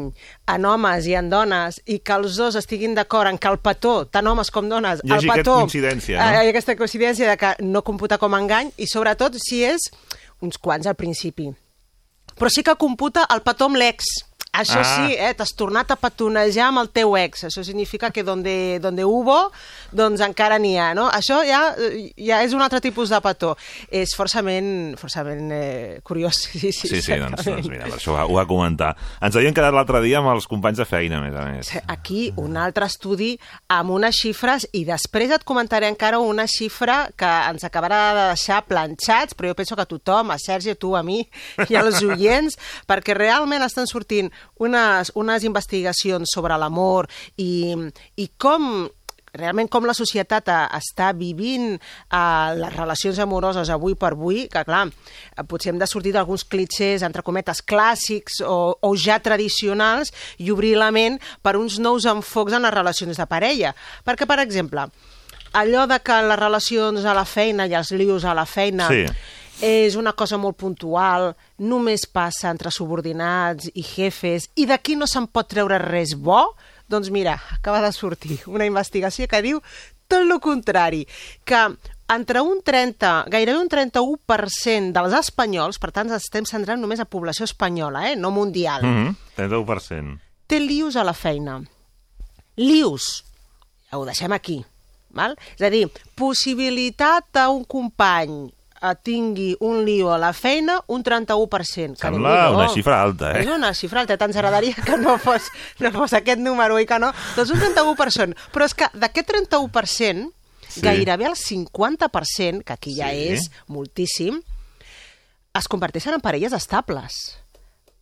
en homes i en dones i que els dos estiguin d'acord en que el petó, tant homes com dones, Hi hagi el aquesta petó... coincidència, no? eh, aquesta coincidència de que no computa com a engany i sobretot si és uns quants al principi però sí que computa el petó amb l'ex. Això Ah. sí, eh, t'has tornat a petonejar amb el teu ex. Això significa que donde, donde hubo, doncs encara n'hi ha, no? Això ja, ja és un altre tipus de petó. És forçament, forçament eh, curiós. Sí, sí, Sí, sí, doncs, doncs mira, per això ho va, ho va comentar. Ens havíem quedat l'altre dia amb els companys de feina, a més a més. Aquí un altre estudi amb unes xifres i després et comentaré encara una xifra que ens acabarà de deixar planxats, però jo penso que a tothom, a Sergi, a tu, a mi i als oients, perquè realment estan sortint unes, unes investigacions sobre l'amor i, i com realment com la societat està vivint eh, les relacions amoroses avui per avui, que clar, potser hem de sortir d'alguns clitxers, entre cometes, clàssics o, o ja tradicionals i obrir la ment per uns nous enfocs en les relacions de parella. Perquè, per exemple, allò de que les relacions a la feina i els lius a la feina Sí. És una cosa molt puntual, només passa entre subordinats i jefes, i d'aquí no se'n pot treure res bo, doncs mira, acaba de sortir una investigació que diu tot el contrari, que entre un 30, gairebé un 31% dels espanyols, per tant estem centrant només a població espanyola, eh, no mundial, Mm -hmm. 31%. té lius a la feina. Lius, ho deixem aquí, val? És a dir, possibilitat a un company tingui un liu a la feina, un 31%. Que Sembla Déu-n'hi-do. una xifra alta, eh? És una xifra alta, t'ens agradaria que no fos, no fos aquest número i que no. Doncs un 31%. Però és que d'aquest 31%, Sí. gairebé el 50%, que aquí ja Sí. és moltíssim, es converteixen en parelles estables.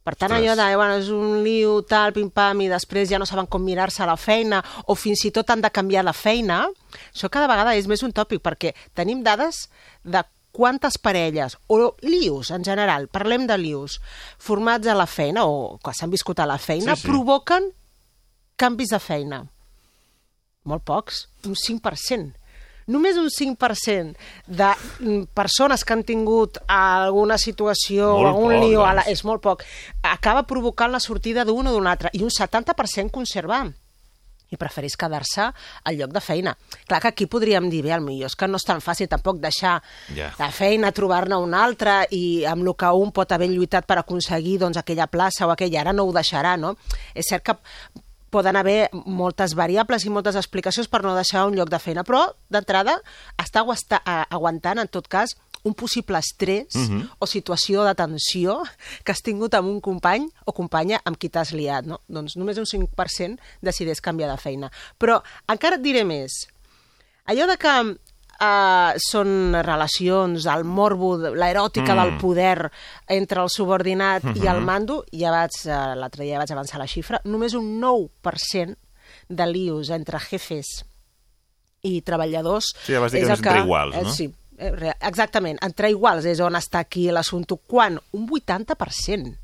Per tant, Ostres. allò de, bueno, és un liu, tal, pim-pam, i després ja no saben com mirar-se a la feina, o fins i tot han de canviar la feina, això cada vegada és més un tòpic, perquè tenim dades de quantes parelles, o lius en general, parlem de lius, formats a la feina, o que s'han viscut a la feina, Sí, sí. provoquen canvis de feina. Molt pocs, un 5%. Només un 5% de mm, persones que han tingut alguna situació o Molt algun poc, lío, a la, doncs. és molt poc, acaba provocant la sortida d'un o d'un altre, i un 70% conservar i preferís quedar-se al lloc de feina. Clar que aquí podríem dir, bé, millor és que no és tan fàcil tampoc deixar Ja. la feina, trobar-ne una altra i amb el que un pot haver lluitat per aconseguir doncs, aquella plaça o aquella, ara no ho deixarà, no? És cert que poden haver moltes variables i moltes explicacions per no deixar un lloc de feina, però d'entrada està aguantant, en tot cas, un possible estrès Mhm. o situació de tensió que has tingut amb un company o companya amb qui t'has liat, no? Doncs només un 5% decideix canviar de feina. Però encara et diré més. Allò de que uh, són relacions, el morbo, l'eròtica Mm. del poder entre el subordinat mm -hmm. i el Mhm. mando, ja vaig, uh, l'altre dia vaig avançar la xifra, només un 9% de lius entre jefes i treballadors... Sí, ja vas dir que és entre iguals, no? Eh, sí, eh, re- exactament, entre iguals és on està aquí l'assumpte. Quan? Un 80%.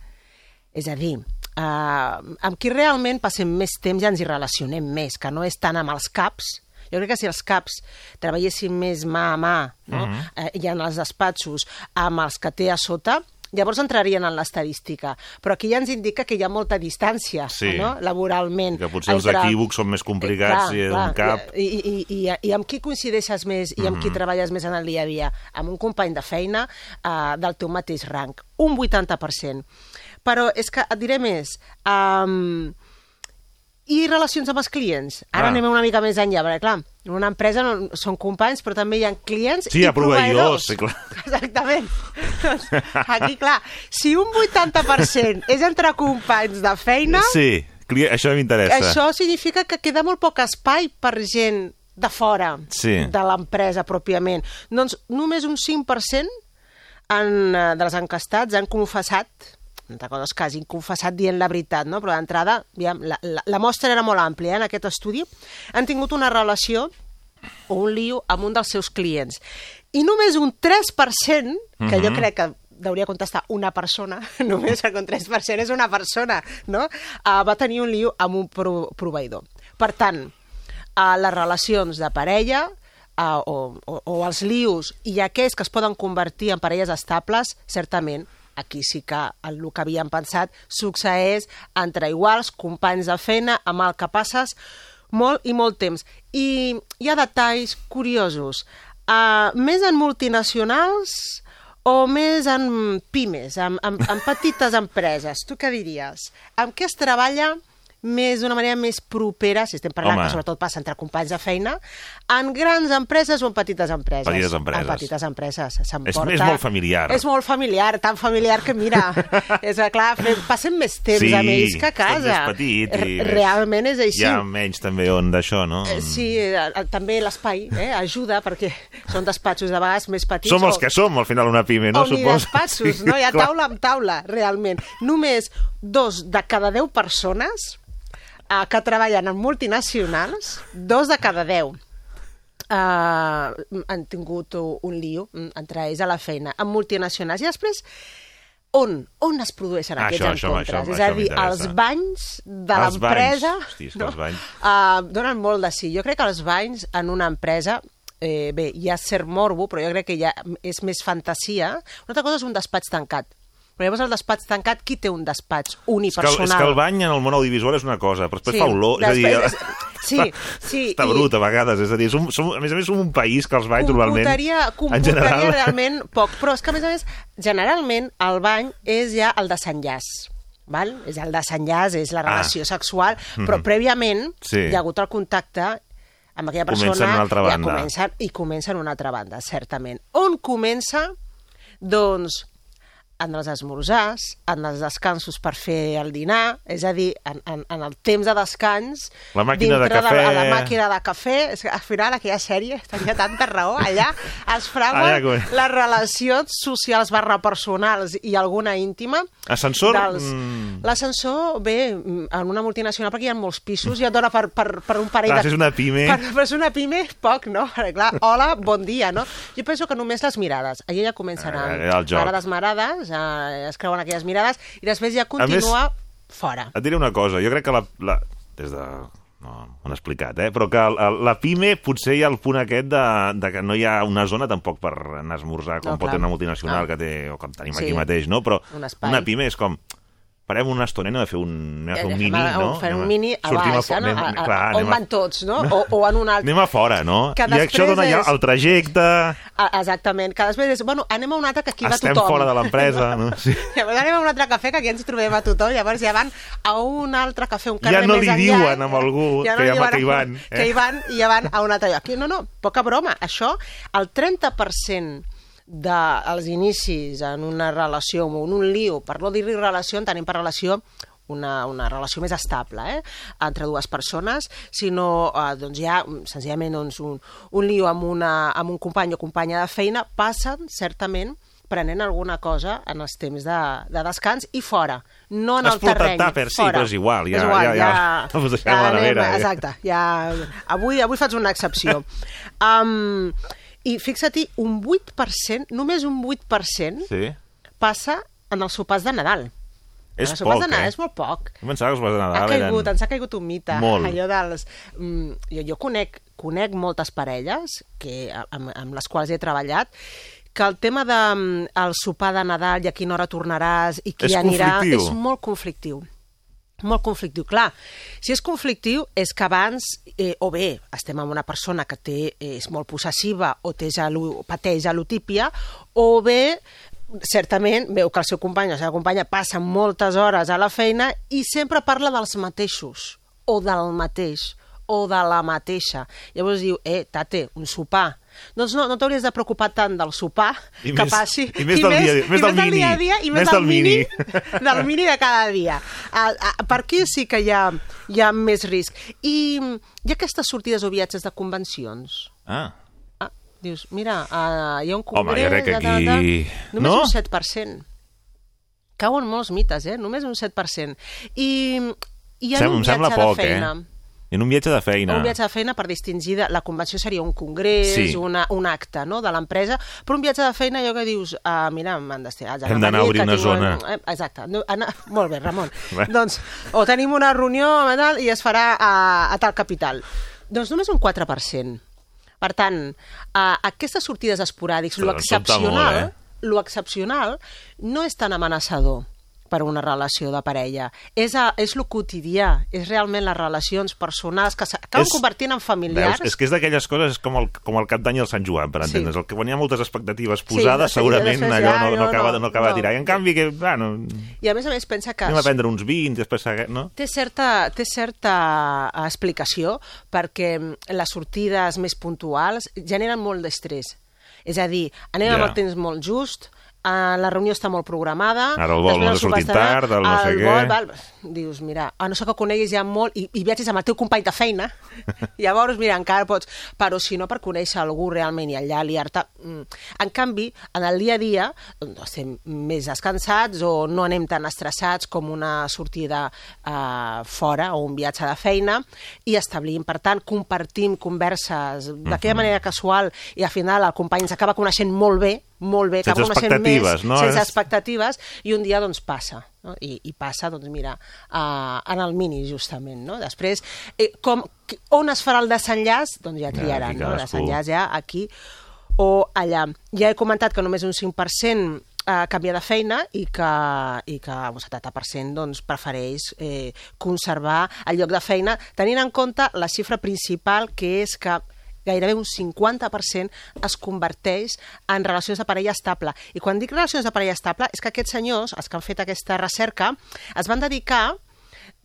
És a dir, eh, amb qui realment passem més temps i ens hi relacionem més, que no és tant amb els caps, Jo crec que si els caps treballessin més mà a mà, no? Mhm. eh, i en els despatxos, amb els que té a sota, llavors entrarien en l'estadística. Però aquí ja ens indica que hi ha molta distància, Sí. no?, laboralment. Que potser els equívocs són més complicats si és un cap. I, i, i, i, I amb qui coincideixes més i amb qui Mhm. treballes més en el dia a dia? Amb un company de feina uh, del teu mateix rang. Un 80%. Però és que et diré més. Um, i relacions amb els clients. Ara Ah. anem una mica més enllà, perquè clar, en una empresa no, són companys, però també hi ha clients Sí, i proveïdors, sí, clar. Exactament. Doncs, Aquí, clar, si un 80% és entre companys de feina, Sí, això m'interessa. això significa que queda molt poc espai per gent de fora Sí. de l'empresa pròpiament. Doncs només un 5% en, eh, dels encastats han confessat altra cosa és que hagin confessat dient la veritat, no? però d'entrada aviam, la, la, la mostra era molt àmplia eh, en aquest estudi, han tingut una relació o un lío amb un dels seus clients. I només un 3%, que jo Mhm. crec que hauria contestar una persona, només un 3% és una persona, no? Uh, va tenir un lío amb un pro proveïdor. Per tant, uh, les relacions de parella uh, o, o, o els lios i aquells que es poden convertir en parelles estables, certament, aquí sí que el, que havíem pensat succeeix entre iguals, companys de feina, amb el que passes molt i molt temps. I hi ha detalls curiosos. Uh, més en multinacionals o més en pimes, en, en, en petites empreses? Tu què diries? Amb què es treballa més d'una manera més propera, si estem parlant Home. que sobretot passa entre companys de feina, en grans empreses o en petites empreses? Petites empreses. En petites empreses. És- és molt familiar. És molt familiar, tan familiar que, mira, és que, clar, passem més temps sí, amb ells que a casa. més petit. I Realment és així. Hi ha menys també on d'això, no? Eh, Sí, eh, també l'espai eh, ajuda perquè són despatxos de vegades més petits. Som els o- que som, al final, una pime, no? o ni despatxos, no? Hi ha taula amb taula, realment. Només dos de cada deu persones eh, que treballen en multinacionals, dos de cada deu eh, han tingut un lío mm, entre ells a la feina, amb multinacionals. I després, on? On es produeixen Ah, aquests això, encontres? això, és això a dir, els banys de l'empresa... és banys... Uh, donen molt de sí. Jo crec que els banys en una empresa eh, bé, hi ha cert morbo, però jo crec que ja és més fantasia. Una altra cosa és un despatx tancat. Però llavors el despatx tancat, qui té un despatx És que, el, unipersonal? és que el bany en el món audiovisual és una cosa, però després Sí, fa olor. És a dir, Sí, sí. està i- brut a vegades. És a dir, som, som, a més a més som un país que els banys normalment... Comportaria general... realment poc, però és que a més a més, generalment el bany és ja el desenllaç. Val? És el desenllaç, és la Ah. relació sexual, però Mhm. prèviament Sí. hi ha hagut el contacte amb aquella persona Comença en una altra ja banda. comença, i comença en una altra banda, certament. On comença? Doncs en els esmorzars, en els descansos per fer el dinar, és a dir, en, en, en el temps de descans... La màquina de cafè. la, la màquina de cafè, és que al final aquella sèrie tenia tanta raó, allà es frauen Allà com- les relacions socials barra personals i alguna íntima. Ascensor? Dels... Mm. L'ascensor, bé, mm, en una multinacional, perquè hi ha molts pisos, ja et dona per, per, per un parell Clar, de... és una pime. Per, per ser una pime, poc, no? Perquè, clar, hola, bon dia, no? Jo penso que només les mirades. Allà ja comencen a... Eh. Marades, marades, ja es creuen aquelles mirades, i després ja continua fora. Et diré una cosa, jo crec que la... la des de... No, ho han explicat, eh? Però que la, la PIME potser hi ha el punt aquest de, de que no hi ha una zona tampoc per anar a esmorzar, com No, pot clar. una multinacional No. que té, o com tenim Sí. aquí mateix, no? Però Un espai. una PIME és com parem una estoneta de fer un, anem a fer un Eh, mini, fem- no? Anem un a- mini a baix, fo- no? anem- A, a, clar, on anem a- van tots, no? O, o en un altre... Anem a fora, no? Que I això dona ja és- el trajecte... Ah, Exactament, que després és, bueno, anem a un altre que aquí Estem va tothom. fora de l'empresa, no? Sí. Llavors anem a un altre cafè que aquí ens trobem a tothom, llavors ja van a un altre cafè, un carrer Ja no més li enllà. diuen amb algú que li ja- diuen que hi a- van, eh? Que hi van i ja van a un altre lloc. No, no, poca broma. Això, el 30% dels inicis en una relació en un lío, per no dir-li relació, entenem per relació una, una relació més estable eh? entre dues persones, sinó eh, doncs hi ha senzillament doncs, un, un lío amb, una, amb un company o companya de feina, passen certament prenent alguna cosa en els temps de, de descans i fora, no en Has el terreny. portat tàper, sí, però és igual, ja- és igual, ja- ja- ho deixem a la anem, nevera, ja. Exacte, ja, avui, avui faig una excepció. um, I fixa-t'hi, un 8%, només un 8% Sí. passa en els sopars de Nadal. És poc, de Nadal eh? és molt poc. Jo pensava que els sopars de Ha Nadal caigut, eren... ens ha caigut un mite. Molt. Allò dels... Mm, jo, jo conec, conec moltes parelles que, amb, amb les quals he treballat que el tema de mm, el sopar de Nadal i a quina hora tornaràs i qui És anirà conflictiu. és molt conflictiu molt conflictiu. Clar, si és conflictiu és que abans, eh, o bé estem amb una persona que té, eh, és molt possessiva o té gelu, pateix gelotípia, o bé certament veu que el seu company o la seva companya passa moltes hores a la feina i sempre parla dels mateixos, o del mateix, o de la mateixa. Llavors diu, eh, tate, un sopar. Doncs no, no t'hauries de preocupar tant del sopar I que més- passi. i més del dia- més i del més del dia a mini. dia, i més, Més del del mini, mini. del mini de cada dia. A, a, per aquí sí que hi ha, hi ha més risc. I hi ha aquestes sortides o viatges de convencions. Ah, Ah, dius, mira, uh, hi ha un Home, congrés... jo crec que de tal, tal, aquí- Només No? un 7%. Cauen molts mites, eh? Només un 7%. I, i en Sem- un em sembla viatge poc, de feina... eh? En un viatge de feina. Un viatge de feina per distingir, de, la convenció seria un congrés, Sí. una, un acte no, de l'empresa, però un viatge de feina allò que dius, ah, mira, m'han d'estirar. Hem d'anar a obrir una zona. Eh, exacte. No, anar... Molt bé, Ramon. Bé. doncs, o tenim una reunió tal, i es farà a, a tal capital. Doncs només un 4%. Per tant, a, aquestes sortides esporàdics, Però lo excepcional, molt, eh? lo excepcional no és tan amenaçador per una relació de parella. És, a, és lo quotidià, és realment les relacions personals que s'acaben convertint en familiars. Veus? És que és d'aquelles coses, com el, com el cap d'any el Sant Joan, per Sí. entendre's. El que quan hi ha moltes expectatives Sí, posades, després- segurament després allò ja, no, no, no, acaba, no, no acaba no. de tirar. I en canvi, que, bueno, I a més a més pensa que anem a prendre uns vins, després... No? té certa, té certa eh, explicació perquè mm, les sortides més puntuals generen molt d'estrès. És a dir, anem Ja. amb el temps molt just, eh, la reunió està molt programada... Ara el vol no estarà, tard, el no sé el què. vol, val, dius, mira, a no ser que coneguis ja molt i, i viatges amb el teu company de feina, llavors, mira, encara pots... Però si no, per conèixer algú realment i allà liar-te... mm. En canvi, en el dia a dia, doncs, estem més descansats o no anem tan estressats com una sortida eh, fora o un viatge de feina i establim, per tant, compartim converses d'aquella manera casual i al final el company ens acaba coneixent molt bé, molt bé, Sense coneixent expectatives, més, no? sense expectatives, i un dia doncs passa, no? I, i passa, doncs mira, uh, en el mini justament, no? Després, eh, com, on es farà el desenllaç? Doncs ja triaran, aquí no? El desenllaç ja aquí o allà. Ja he comentat que només un 5% eh, canvia de feina i que, i que un 70% doncs, prefereix eh, conservar el lloc de feina, tenint en compte la xifra principal, que és que gairebé un 50% es converteix en relacions de parella estable. I quan dic relacions de parella estable és que aquests senyors, els que han fet aquesta recerca, es van dedicar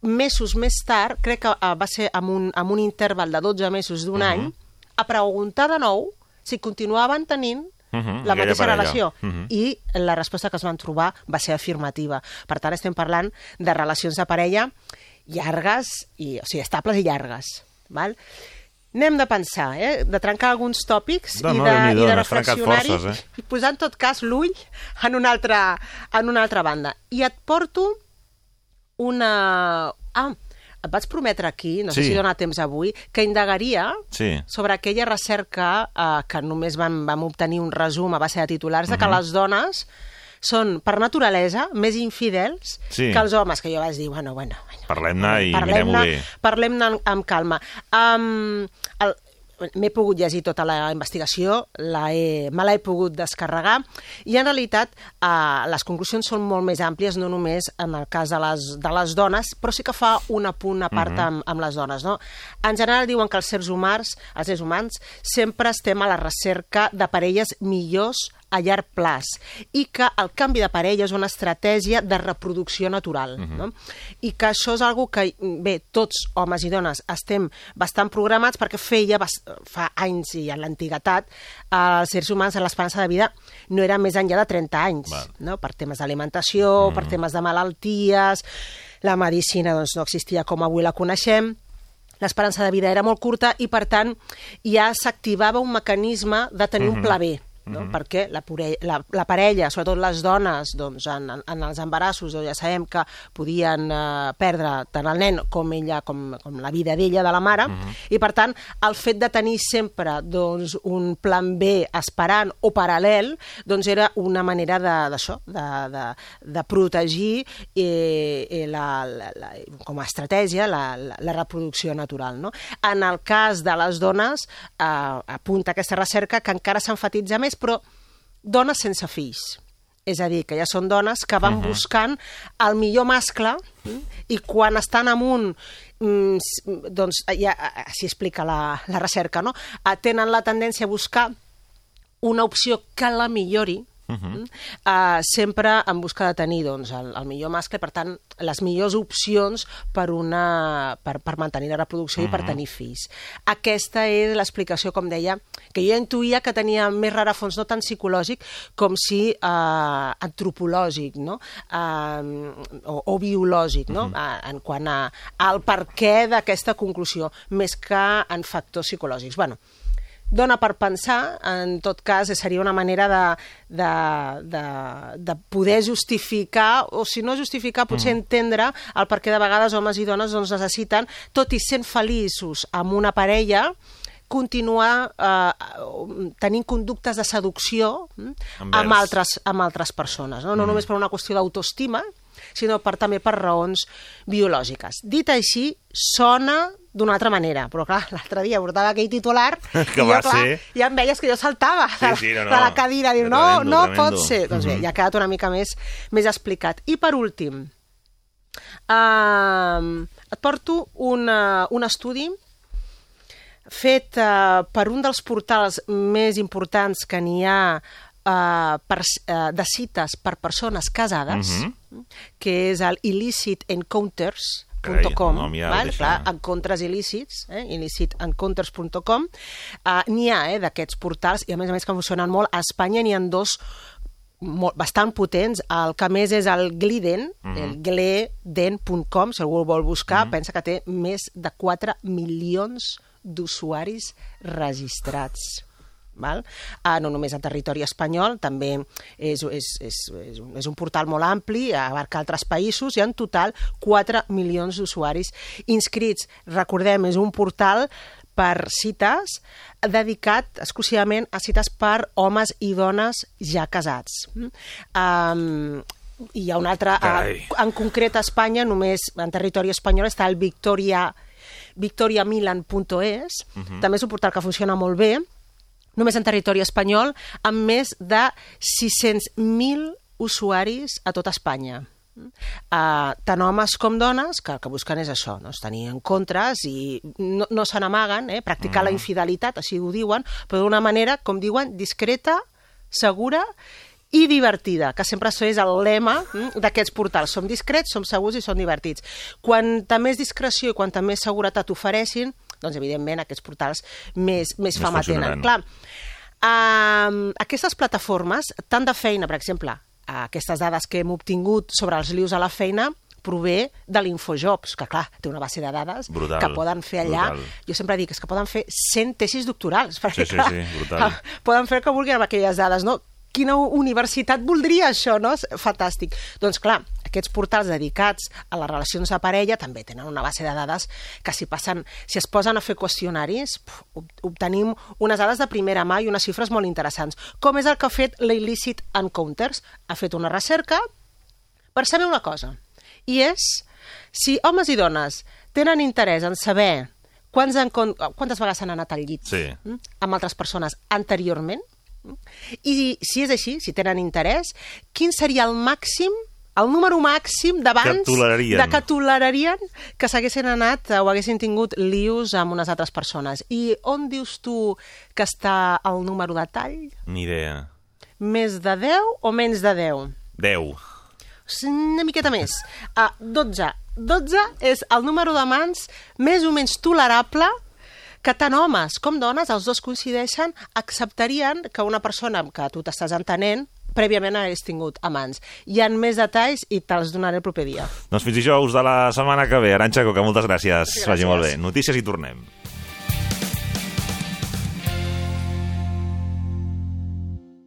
mesos més tard, crec que eh, va ser amb un, amb un interval de 12 mesos d'un uh -huh. any, a preguntar de nou si continuaven tenint Uh -huh, la mateixa parella. relació. Uh -huh. I la resposta que es van trobar va ser afirmativa. Per tant, estem parlant de relacions de parella llargues, i, o sigui, estables i llargues. Val? Anem de pensar, eh? de trencar alguns tòpics No, i de, i de reflexionar-hi eh? i posar en tot cas l'ull en, una altra, en una altra banda. I et porto una... Ah, et vaig prometre aquí, no sé Sí. si dona temps avui, que indagaria Sí. sobre aquella recerca eh, que només vam, vam obtenir un resum a base de titulars, de que les dones són, per naturalesa, més infidels Sí. que els homes, que jo vaig dir, bueno, bueno, bueno Parlem-ne i parlem-ne mirem-ho bé. parlem amb, amb calma. Um, el, M'he pogut llegir tota la investigació, la he, me l'he pogut descarregar, i en realitat eh, les conclusions són molt més àmplies, no només en el cas de les, de les dones, però sí que fa un apunt a part Mhm. amb, amb les dones. No? En general diuen que els éssers humans, els éssers humans sempre estem a la recerca de parelles millors a llarg plaç i que el canvi de parella és una estratègia de reproducció natural. Mhm. no? I que això és algo que, bé, tots, homes i dones, estem bastant programats perquè feia bas- fa anys i en l'antiguitat eh, els éssers humans, l'esperança de vida no era més enllà de 30 anys, Val. no? per temes d'alimentació, per temes de malalties, la medicina doncs, no existia com avui la coneixem, l'esperança de vida era molt curta i, per tant, ja s'activava un mecanisme de tenir un pla B. no? perquè la, la, la parella, sobretot les dones, doncs, en, en, en els embarassos doncs, ja sabem que podien eh, perdre tant el nen com ella, com, com la vida d'ella, de la mare, i per tant, el fet de tenir sempre doncs, un plan B esperant o paral·lel, doncs era una manera de- d'això, de, de, de protegir eh, eh, la, la, la, com a estratègia la, la, la reproducció natural. No? En el cas de les dones, eh, apunta aquesta recerca que encara s'enfatitza més, però dones sense fills. És a dir, que ja són dones que van uh -huh. buscant el millor mascle i quan estan amunt mm, doncs ja s'hi explica la, la recerca, no? Eh, Tenen la tendència a buscar una opció que la millori, uh -huh. uh, sempre en busca de tenir doncs, el, el millor mascle, per tant, les millors opcions per, una, per, per mantenir la reproducció uh -huh. i per tenir fills. Aquesta és l'explicació, com deia, que jo intuïa que tenia més rarafons, no tant psicològic, com si uh, antropològic, no? Uh, o, o biològic, no? Uh -huh. en quant a, al per què d'aquesta conclusió, més que en factors psicològics. Bueno, dona per pensar, en tot cas seria una manera de, de, de, de poder justificar, o si no justificar, potser mm. entendre el per què de vegades homes i dones doncs, necessiten, tot i sent feliços amb una parella, continuar eh, tenint conductes de seducció mm, amb, altres, amb altres persones. No, no només per una qüestió d'autoestima, sinó per, també per raons biològiques. Dit així, sona d'una altra manera, però clar, l'altre dia portava aquell titular Que i jo, clar, ser- ja em veies que jo saltava Sí, sí, no, no. de la cadira, diu, no, Tremendo, no tremendo. pot ser. Doncs bé, Mhm. ja ha quedat una mica més, més explicat. I per últim, uh, et porto una, un estudi fet uh, per un dels portals més importants que n'hi ha uh, per, uh, de cites per persones casades, Mhm. que és el Illicit Encounters, .com, nom ja val? deixa- Clar, encontres il·lícits, eh? illicitencounters.com. Uh, n'hi ha eh, d'aquests portals, i a més a més que funcionen molt. A Espanya n'hi ha dos molt, bastant potents. El que més és el Gliden, mm -hmm. el gleden.com, si algú el vol buscar, mm -hmm. pensa que té més de 4 milions d'usuaris registrats val? Ah, no només en territori espanyol, també és, és, és, és, un, és un portal molt ampli, abarca altres països, i en total 4 milions d'usuaris inscrits. Recordem, és un portal per cites dedicat exclusivament a cites per homes i dones ja casats. Um, i hi ha un altre, Carai. en concret a Espanya, només en territori espanyol està el Victoria victoriamilan.es, uh -huh. també és un portal que funciona molt bé, només en territori espanyol, amb més de 600.000 usuaris a tota Espanya. Uh, tant homes com dones que el que busquen és això, no? tenir encontres i no, no se n'amaguen, eh? practicar mm. la infidelitat, així ho diuen, però d'una manera, com diuen, discreta, segura i divertida, que sempre això és el lema mm, d'aquests portals. Som discrets, som segurs i som divertits. Quanta més discreció i quanta més seguretat ofereixin, doncs evidentment aquests portals més, més fama tenen. Clar, um, aquestes plataformes, tant de feina, per exemple, aquestes dades que hem obtingut sobre els lius a la feina, prové de l'Infojobs, que clar, té una base de dades Brutal, que poden fer allà. brutal. Jo sempre dic és que poden fer 100 tesis doctorals, perquè Sí, sí, clar, sí, brutal. poden fer el que vulguin amb aquelles dades, no? Quina universitat voldria això, no? Fantàstic. Doncs clar, aquests portals dedicats a les relacions de parella també tenen una base de dades que si passen, si es posen a fer qüestionaris, obtenim unes dades de primera mà i unes xifres molt interessants. Com és el que ha fet l'Illicit Encounters? Ha fet una recerca per saber una cosa, i és si homes i dones tenen interès en saber quants encon quantes vegades han anat al llit Sí. mm, amb altres persones anteriorment, mm, i si és així, si tenen interès, quin seria el màxim el número màxim d'abans de que tolerarien que s'haguessin anat o haguessin tingut lius amb unes altres persones. I on dius tu que està el número de tall? Ni idea. Més de 10 o menys de 10? 10. Sí, una miqueta més. Uh, 12. 12 és el número de mans més o menys tolerable que tant homes com dones, els dos coincideixen, acceptarien que una persona amb que tu t'estàs entenent prèviament hagués tingut amants. Hi han més detalls i te'ls donaré el proper dia. Doncs fins dijous de la setmana que ve. Aranxa Coca, moltes gràcies. Gràcies. Vagi molt bé. Notícies i tornem.